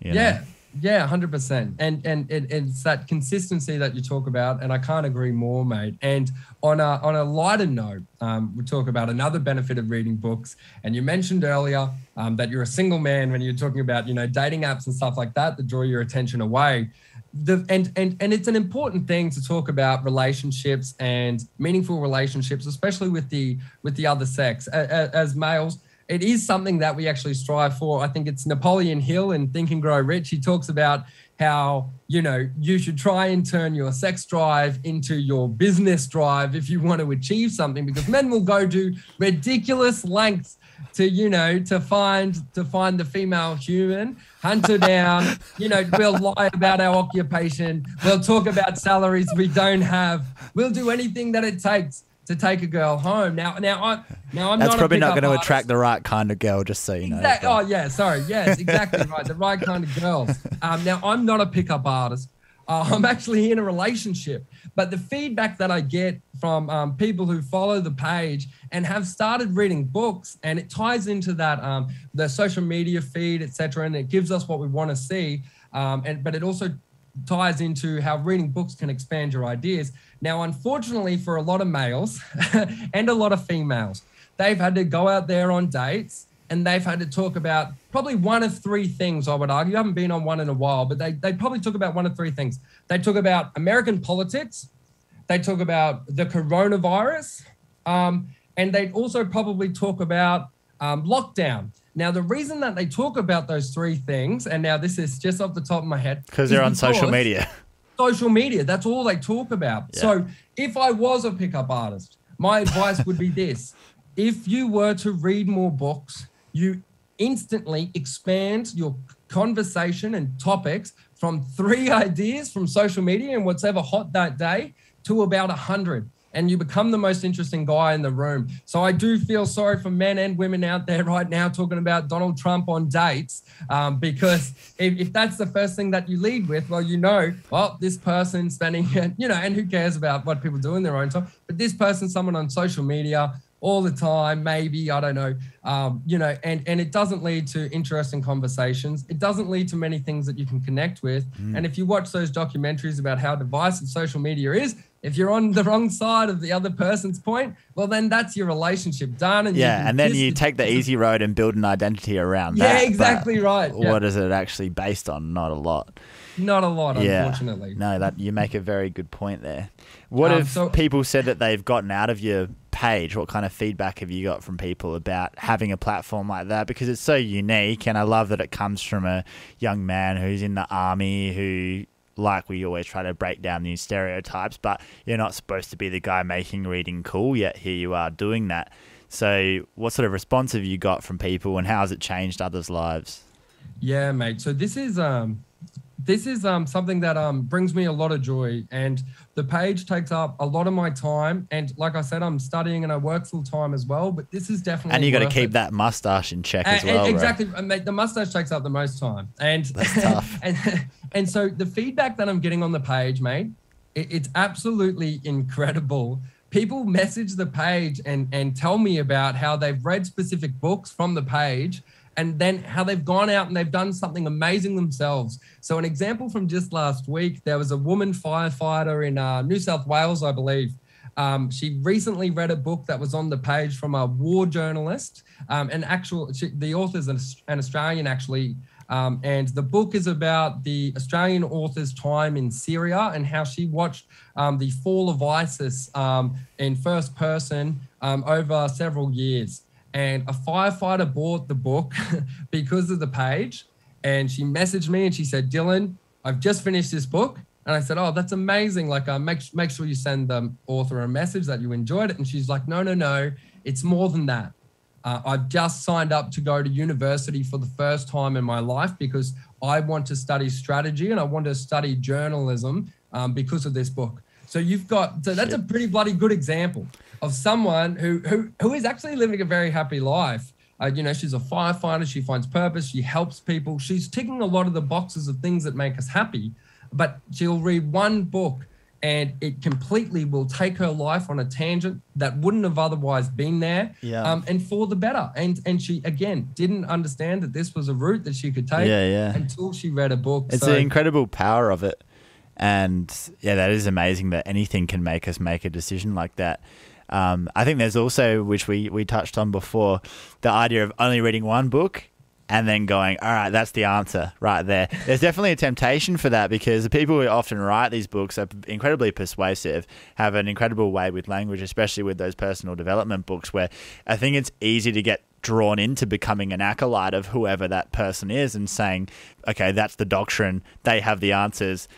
You know? Yeah. Yeah, hundred percent, and and it, it's that consistency that you talk about, and I can't agree more, mate. And on a on a lighter note, um, we talk about another benefit of reading books. And you mentioned earlier um, that you're a single man when you're talking about you know dating apps and stuff like that that draw your attention away the and and and it's an important thing to talk about relationships and meaningful relationships especially with the with the other sex. As, as, males it is something that we actually strive for. I think it's napoleon hill in think and grow rich. He talks about how you know you should try and turn your sex drive into your business drive if you want to achieve something because men will go to ridiculous lengths to you know to find to find the female human hunt her down. You know we'll lie about our occupation. We'll talk about salaries we don't have. We'll do anything that it takes to take a girl home. Now now i now i'm that's not probably not going to attract the right kind of girl just so you know exactly. oh yeah sorry. Yes exactly right. The right kind of girls. Um, now i'm not a pickup artist uh, I'm actually in a relationship. But the feedback that I get from um, people who follow the page and have started reading books, and it ties into that um, the social media feed, etc., and it gives us what we want to see. Um, and but it also ties into how reading books can expand your ideas. Now, unfortunately, for a lot of males and a lot of females, they've had to go out there on dates and they've had to talk about probably one of three things, I would argue. You haven't been on one in a while, but they, they probably talk about one of three things. They talk about American politics, they talk about the coronavirus, Um, and they'd also probably talk about um, lockdown. Now, the reason that they talk about those three things, and now this is just off the top of my head, because they're on social media. Social media, that's all they talk about. Yeah. So, if I was a pickup artist, my advice would be this if you were to read more books, you instantly expand your conversation and topics from three ideas from social media and what's ever hot that day to about a hundred and you become the most interesting guy in the room. So I do feel sorry for men and women out there right now talking about Donald Trump on dates, um, because if, if that's the first thing that you lead with, well, you know, well, this person spending, you know, and who cares about what people do in their own time, but this person, someone on social media all the time, maybe I don't know, um, you know, and and it doesn't lead to interesting conversations. It doesn't lead to many things that you can connect with. And if you watch those documentaries about how divisive social media is, if you're on the wrong side of the other person's point, well, then that's your relationship done. And Yeah, and then you take the easy road and build an identity around Yeah, that. but exactly right. Yeah. What is it actually based on? Not a lot. Not a lot, Yeah. unfortunately. No, that you make a very good point there. What Um, if so- people said that they've gotten out of your page? What kind of feedback have you got from people about having a platform like that? Because it's so unique, and I love that it comes from a young man who's in the army who. Like we always try to break down these stereotypes, but you're not supposed to be the guy making reading cool, yet here you are doing that. So, what sort of response have you got from people, and how has it changed others' lives? Yeah, mate. So this is um this is um something that um brings me a lot of joy and the page takes up a lot of my time and like I said I'm studying and I work full time as well but this is definitely And you got to keep it. that mustache in check as And- and well, exactly mate, the mustache takes up the most time and That's tough. and and so the feedback that I'm getting on the page mate it, it's absolutely incredible people message the page and and tell me about how they've read specific books from the page and then how they've gone out and they've done something amazing themselves. So, an example from just last week, there was a woman firefighter in uh, New South Wales, I believe. Um, she recently read a book that was on the page from a war journalist, um, an actual, she, the author's an, an Australian actually, um, and the book is about the Australian author's time in Syria and how she watched um, the fall of ISIS um, in first person um, over several years. And a firefighter bought the book because of the page. And she messaged me and she said, Dylan, I've just finished this book. And I said, Oh, that's amazing. Like, uh, make, make sure you send the author a message that you enjoyed it. And she's like, No, no, no. It's more than that. Uh, I've just signed up to go to university for the first time in my life because I want to study strategy and I want to study journalism um, because of this book. So you've got so that's a pretty bloody good example of someone who who who is actually living a very happy life. Uh, you know, she's a firefighter. She finds purpose. She helps people. She's ticking a lot of the boxes of things that make us happy. But she'll read one book and it completely will take her life on a tangent that wouldn't have otherwise been there Yeah. um, and for the better and and she again didn't understand that this was a route that she could take Yeah, yeah. until she read a book It's so, the incredible power of it. And yeah, that is amazing that anything can make us make a decision like that. Um, I think there's also, which we, we touched on before, the idea of only reading one book and then going, all right, that's the answer right there. There's definitely a temptation for that because the people who often write these books are incredibly persuasive, have an incredible way with language, especially with those personal development books, where I think it's easy to get drawn into becoming an acolyte of whoever that person is and saying, okay, that's the doctrine, they have the answers,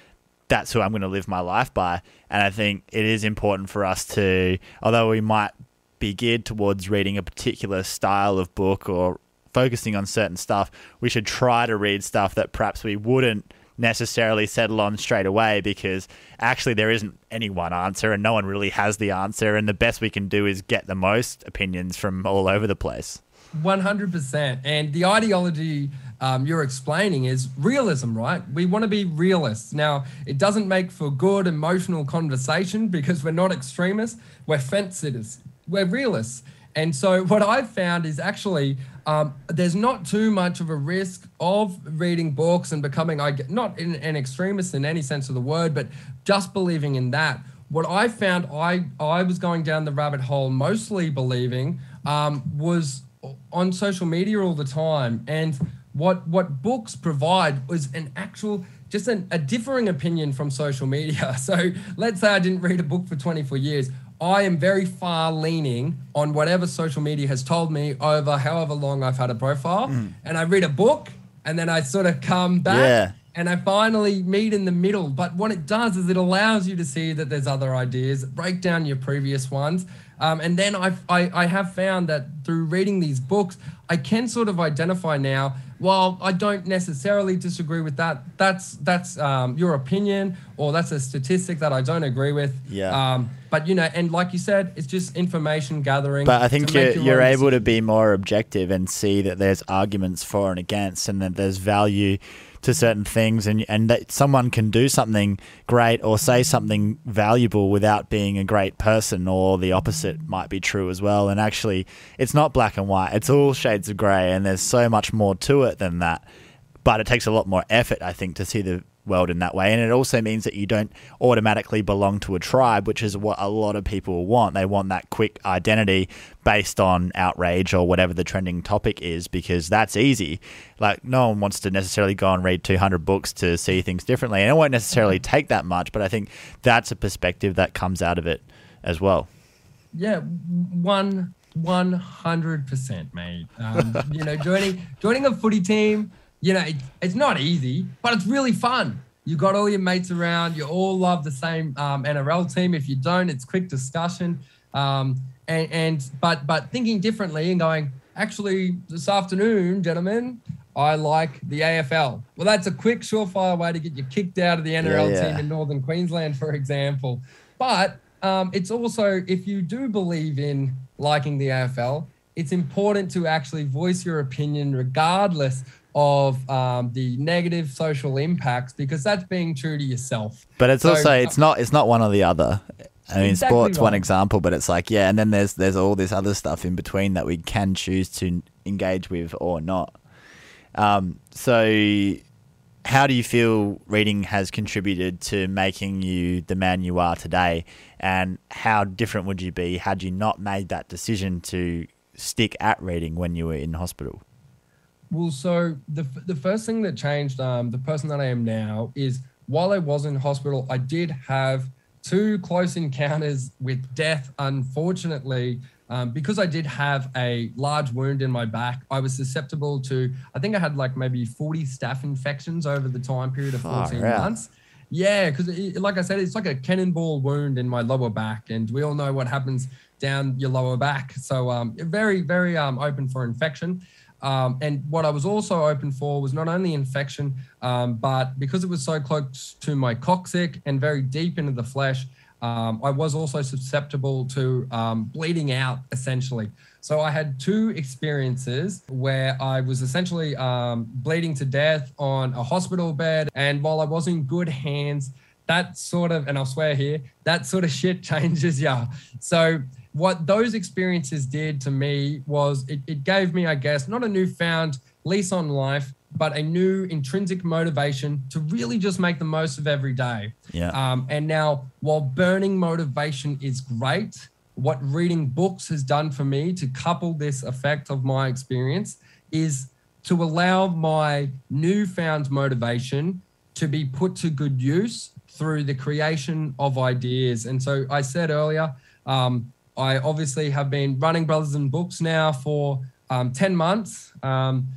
that's who I'm going to live my life by. And I think it is important for us to, although we might be geared towards reading a particular style of book or focusing on certain stuff, we should try to read stuff that perhaps we wouldn't necessarily settle on straight away because actually there isn't any one answer and no one really has the answer. And the best we can do is get the most opinions from all over the place. 100% and the ideology um, you're explaining is realism right? We want to be realists. Now it doesn't make for good emotional conversation because we're not extremists we're fence sitters. We're realists. And so what i've found is actually um, there's not too much of a risk of reading books and becoming I not in, an extremist in any sense of the word but just believing in that. What I found I I was going down the rabbit hole mostly believing um, was on social media all the time. And what what books provide was an actual just an, a differing opinion from social media so let's say i didn't read a book for 24 years I am very far leaning on whatever social media has told me over however long I've had a profile. Mm. And I read a book and then I sort of come back Yeah. and I finally meet in the middle. But what it does is it allows you to see that there's other ideas, break down your previous ones. Um, and then I've, I, I have found that through reading these books, I can sort of identify now. While I don't necessarily disagree with that, that's that's um, your opinion, or that's a statistic that I don't agree with. Yeah. Um, but you know, and like you said, it's just information gathering. But I think you're, your you're able to be more objective and see that there's arguments for and against, and that there's value to certain things, and and that someone can do something great or say something valuable without being a great person, or the opposite might be true as well. And actually, it's not black and white; it's all shades of grey, and there's so much more to it than that. But it takes a lot more effort, I think, to see the world in that way. And it also means that you don't automatically belong to a tribe, which is what a lot of people want. They want that quick identity based on outrage or whatever the trending topic is, because that's easy. Like, no one wants to necessarily go and read 200 books to see things differently. And it won't necessarily take that much, but I think that's a perspective that comes out of it as well. Yeah, one one hundred percent, mate. Um, you know, joining joining a footy team, you know, it, it's not easy, but it's really fun. You got all your mates around. You all love the same um, NRL team. If you don't, it's quick discussion. Um, and, and but but thinking differently and going, actually, this afternoon, gentlemen, I like the AFL. Well, that's a quick, surefire way to get you kicked out of the NRL yeah. team in Northern Queensland, for example. But um, it's also, if you do believe in liking the AFL, it's important to actually voice your opinion regardless of um, the negative social impacts because that's being true to yourself. But it's So- also it's not it's not one or the other. I mean, Exactly sport's one example, but it's like yeah, and then there's there's all this other stuff in between that we can choose to engage with or not. Um, so, how do you feel reading has contributed to making you the man you are today? And how different would you be had you not made that decision to stick at reading when you were in hospital? Well, so the the first thing that changed, um, the person that I am now, is while I was in hospital, I did have two close encounters with death. Unfortunately, um, because I did have a large wound in my back, I was susceptible to. I think I had like maybe forty staph infections over the time period of fourteen months. Yeah, because like I said, it's like a cannonball wound in my lower back, and we all know what happens down your lower back. So um, very, very um, open for infection. Um, and what I was also open for was not only infection, um, but because it was so close to my coccyx and very deep into the flesh, um, I was also susceptible to um, bleeding out essentially. So I had two experiences where I was essentially um, bleeding to death on a hospital bed. And while I was in good hands, that sort of, and I'll swear here, that sort of shit changes ya. So what those experiences did to me was it, it gave me, I guess, not a newfound lease on life, but a new intrinsic motivation to really just make the most of every day. Yeah. Um, and now, while burning motivation is great, what reading books has done for me to couple this effect of my experience is to allow my newfound motivation to be put to good use through the creation of ideas. And so I said earlier, um, I obviously have been running Brothers and Books now for um, 10 months. Um,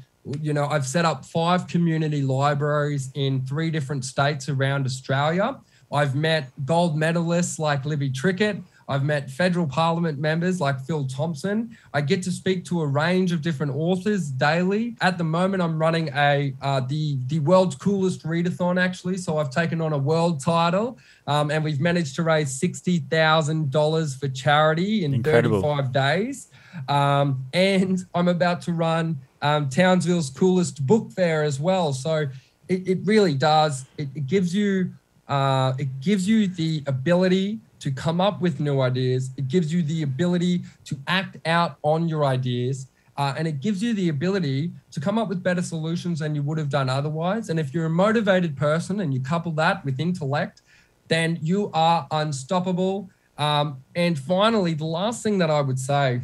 you know, I've set up five community libraries in three different states around Australia. I've met gold medalists like Libby Trickett. I've met federal parliament members like Phil Thompson. I get to speak to a range of different authors daily. At the moment, I'm running a uh, the the world's coolest readathon actually. So I've taken on a world title, um, and we've managed to raise sixty thousand dollars for charity in Incredible. 35 days. Um, and I'm about to run um, Townsville's coolest book fair as well. So it, it really does. It, it gives you uh, it gives you the ability to come up with new ideas. It gives you the ability to act out on your ideas. Uh, and it gives you the ability to come up with better solutions than you would have done otherwise. And if you're a motivated person and you couple that with intellect, then you are unstoppable. Um, and finally, the last thing that I would say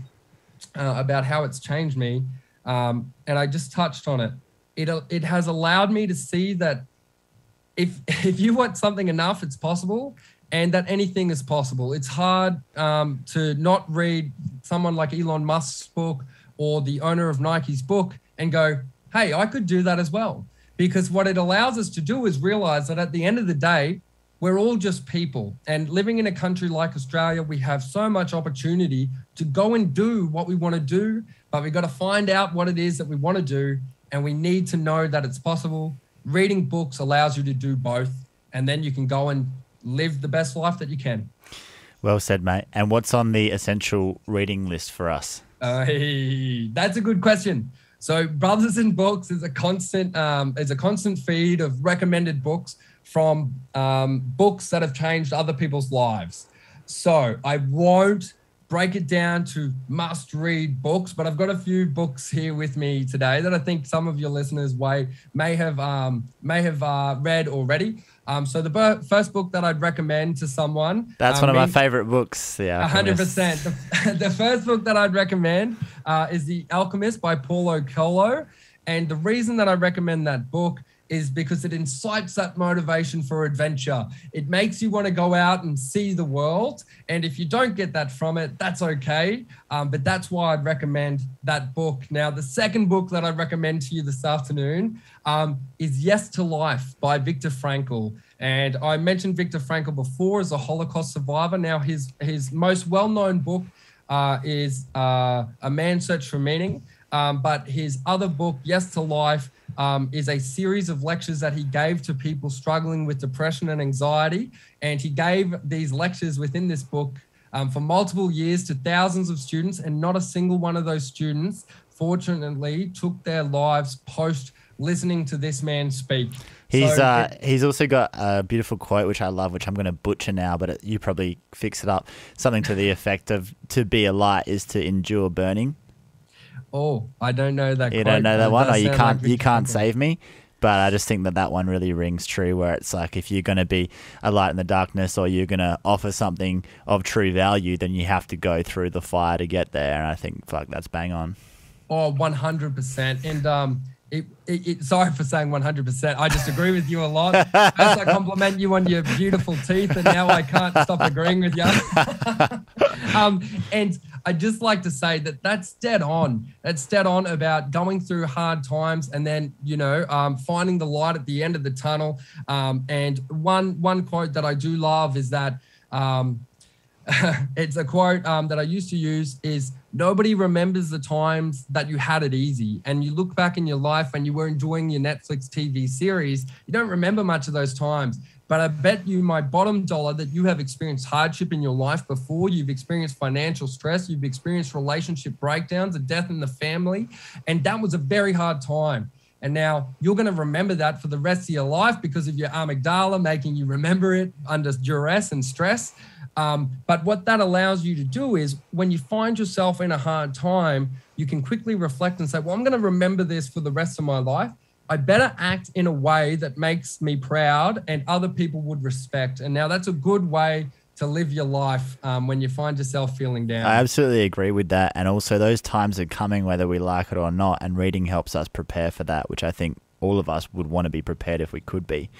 uh, about how it's changed me, um, and I just touched on it. It it has allowed me to see that if if you want something enough, it's possible. And that anything is possible. It's hard um, to not read someone like Elon Musk's book or the owner of Nike's book and go, hey, I could do that as well. Because what it allows us to do is realize that at the end of the day, we're all just people. And living in a country like Australia, we have so much opportunity to go and do what we want to do, but we've got to find out what it is that we want to do. And we need to know that it's possible. Reading books allows you to do both. And then you can go and live the best life that you can. Well said, mate. And what's on the essential reading list for us? Uh, that's a good question. So, Brothers in Books is a constant um, is a constant feed of recommended books from um, books that have changed other people's lives. So, I won't break it down to must read books, but I've got a few books here with me today that I think some of your listeners may may have um, may have uh, read already. Um, so the first book that I'd recommend to someone. That's um, one of my favorite books. Yeah. hundred percent. The first book that I'd recommend uh, is The Alchemist by Paulo Coelho. And the reason that I recommend that book is because it incites that motivation for adventure. It makes you want to go out and see the world. And if you don't get that from it, that's okay. Um, but that's why I'd recommend that book. Now, the second book that I recommend to you this afternoon um, is Yes to Life by Viktor Frankl. And I mentioned Viktor Frankl before as a Holocaust survivor. Now, his, his most well known book uh, is uh, A Man's Search for Meaning. Um, but his other book, Yes to Life, um, is a series of lectures that he gave to people struggling with depression and anxiety. And he gave these lectures within this book um, for multiple years to thousands of students, and not a single one of those students, fortunately, took their lives post listening to this man speak. He's so uh, it, he's also got a beautiful quote which I love, which I'm going to butcher now, but it, you probably fix it up. Something to the effect of "To be a light is to endure burning." Oh, I don't know that. You quote, don't know that one. Oh, you can't. Like you can't save me. But I just think that that one really rings true. Where it's like if you're going to be a light in the darkness, or you're going to offer something of true value, then you have to go through the fire to get there. And I think, fuck, that's bang on. Oh, 100 percent. And um, it, it, it, sorry for saying 100%. I just agree with you a lot. As I compliment you on your beautiful teeth, and now I can't stop agreeing with you. um, and I just like to say that that's dead on. That's dead on about going through hard times and then, you know, um, finding the light at the end of the tunnel. Um, and one one quote that I do love is that um, it's a quote um, that I used to use is nobody remembers the times that you had it easy and you look back in your life and you were enjoying your Netflix TV series. You don't remember much of those times, but I bet you my bottom dollar that you have experienced hardship in your life before. You've experienced financial stress, you've experienced relationship breakdowns, a death in the family, and that was a very hard time. And now you're going to remember that for the rest of your life because of your amygdala making you remember it under duress and stress. Um, but what that allows you to do is when you find yourself in a hard time, you can quickly reflect and say, Well, I'm going to remember this for the rest of my life. I better act in a way that makes me proud and other people would respect. And now that's a good way to live your life um, when you find yourself feeling down. I absolutely agree with that. And also, those times are coming whether we like it or not. And reading helps us prepare for that, which I think all of us would want to be prepared if we could be.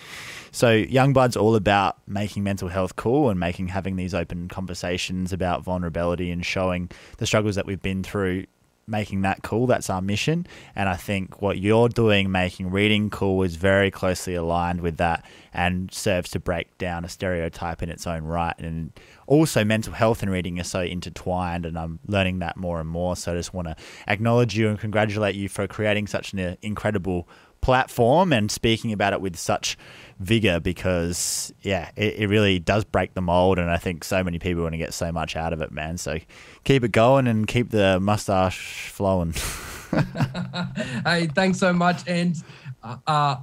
So Youngblood's all about making mental health cool and making having these open conversations about vulnerability and showing the struggles that we've been through making that cool. That's our mission. And I think what you're doing, making reading cool, is very closely aligned with that and serves to break down a stereotype in its own right. And also, mental health and reading are so intertwined, and I'm learning that more and more. So I just want to acknowledge you and congratulate you for creating such an incredible platform and speaking about it with such vigor because yeah it, it really does break the mold and i think so many people want to get so much out of it man so keep it going and keep the mustache flowing hey thanks so much and uh, uh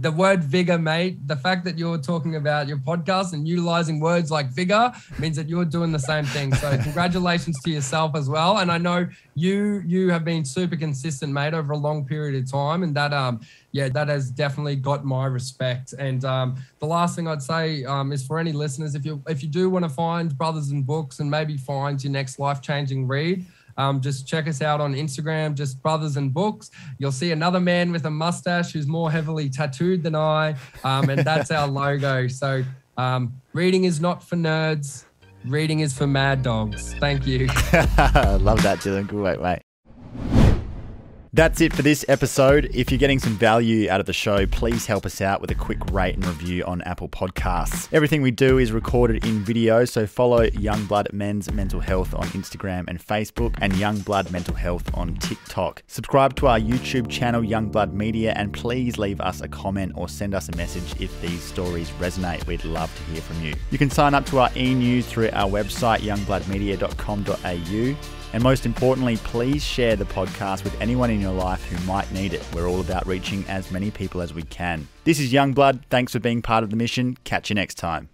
the word vigor, mate, the fact that you're talking about your podcast and utilizing words like vigor means that you're doing the same thing. So congratulations to yourself as well. And I know you you have been super consistent, mate, over a long period of time. And that um yeah, that has definitely got my respect. And um the last thing I'd say um is for any listeners, if you if you do want to find brothers and books and maybe find your next life changing read, um, just check us out on Instagram, just Brothers and Books. You'll see another man with a mustache who's more heavily tattooed than I, um, and that's our logo. So Um, reading is not for nerds. Reading is for mad dogs. Thank you. Love that, Dylan. Wait, mate. That's it for this episode. If you're getting some value out of the show, please help us out with a quick rate and review on Apple Podcasts. Everything we do is recorded in video, so follow Youngblood Men's Mental Health on Instagram and Facebook and Youngblood Mental Health on TikTok. Subscribe to our YouTube channel, Youngblood Media, and please leave us a comment or send us a message if these stories resonate. We'd love to hear from you. You can sign up to our e-news through our website, youngbloodmedia.com.au. And most importantly, please share the podcast with anyone in your life who might need it. We're all about reaching as many people as we can. This is Youngblood. Thanks for being part of the mission. Catch you next time.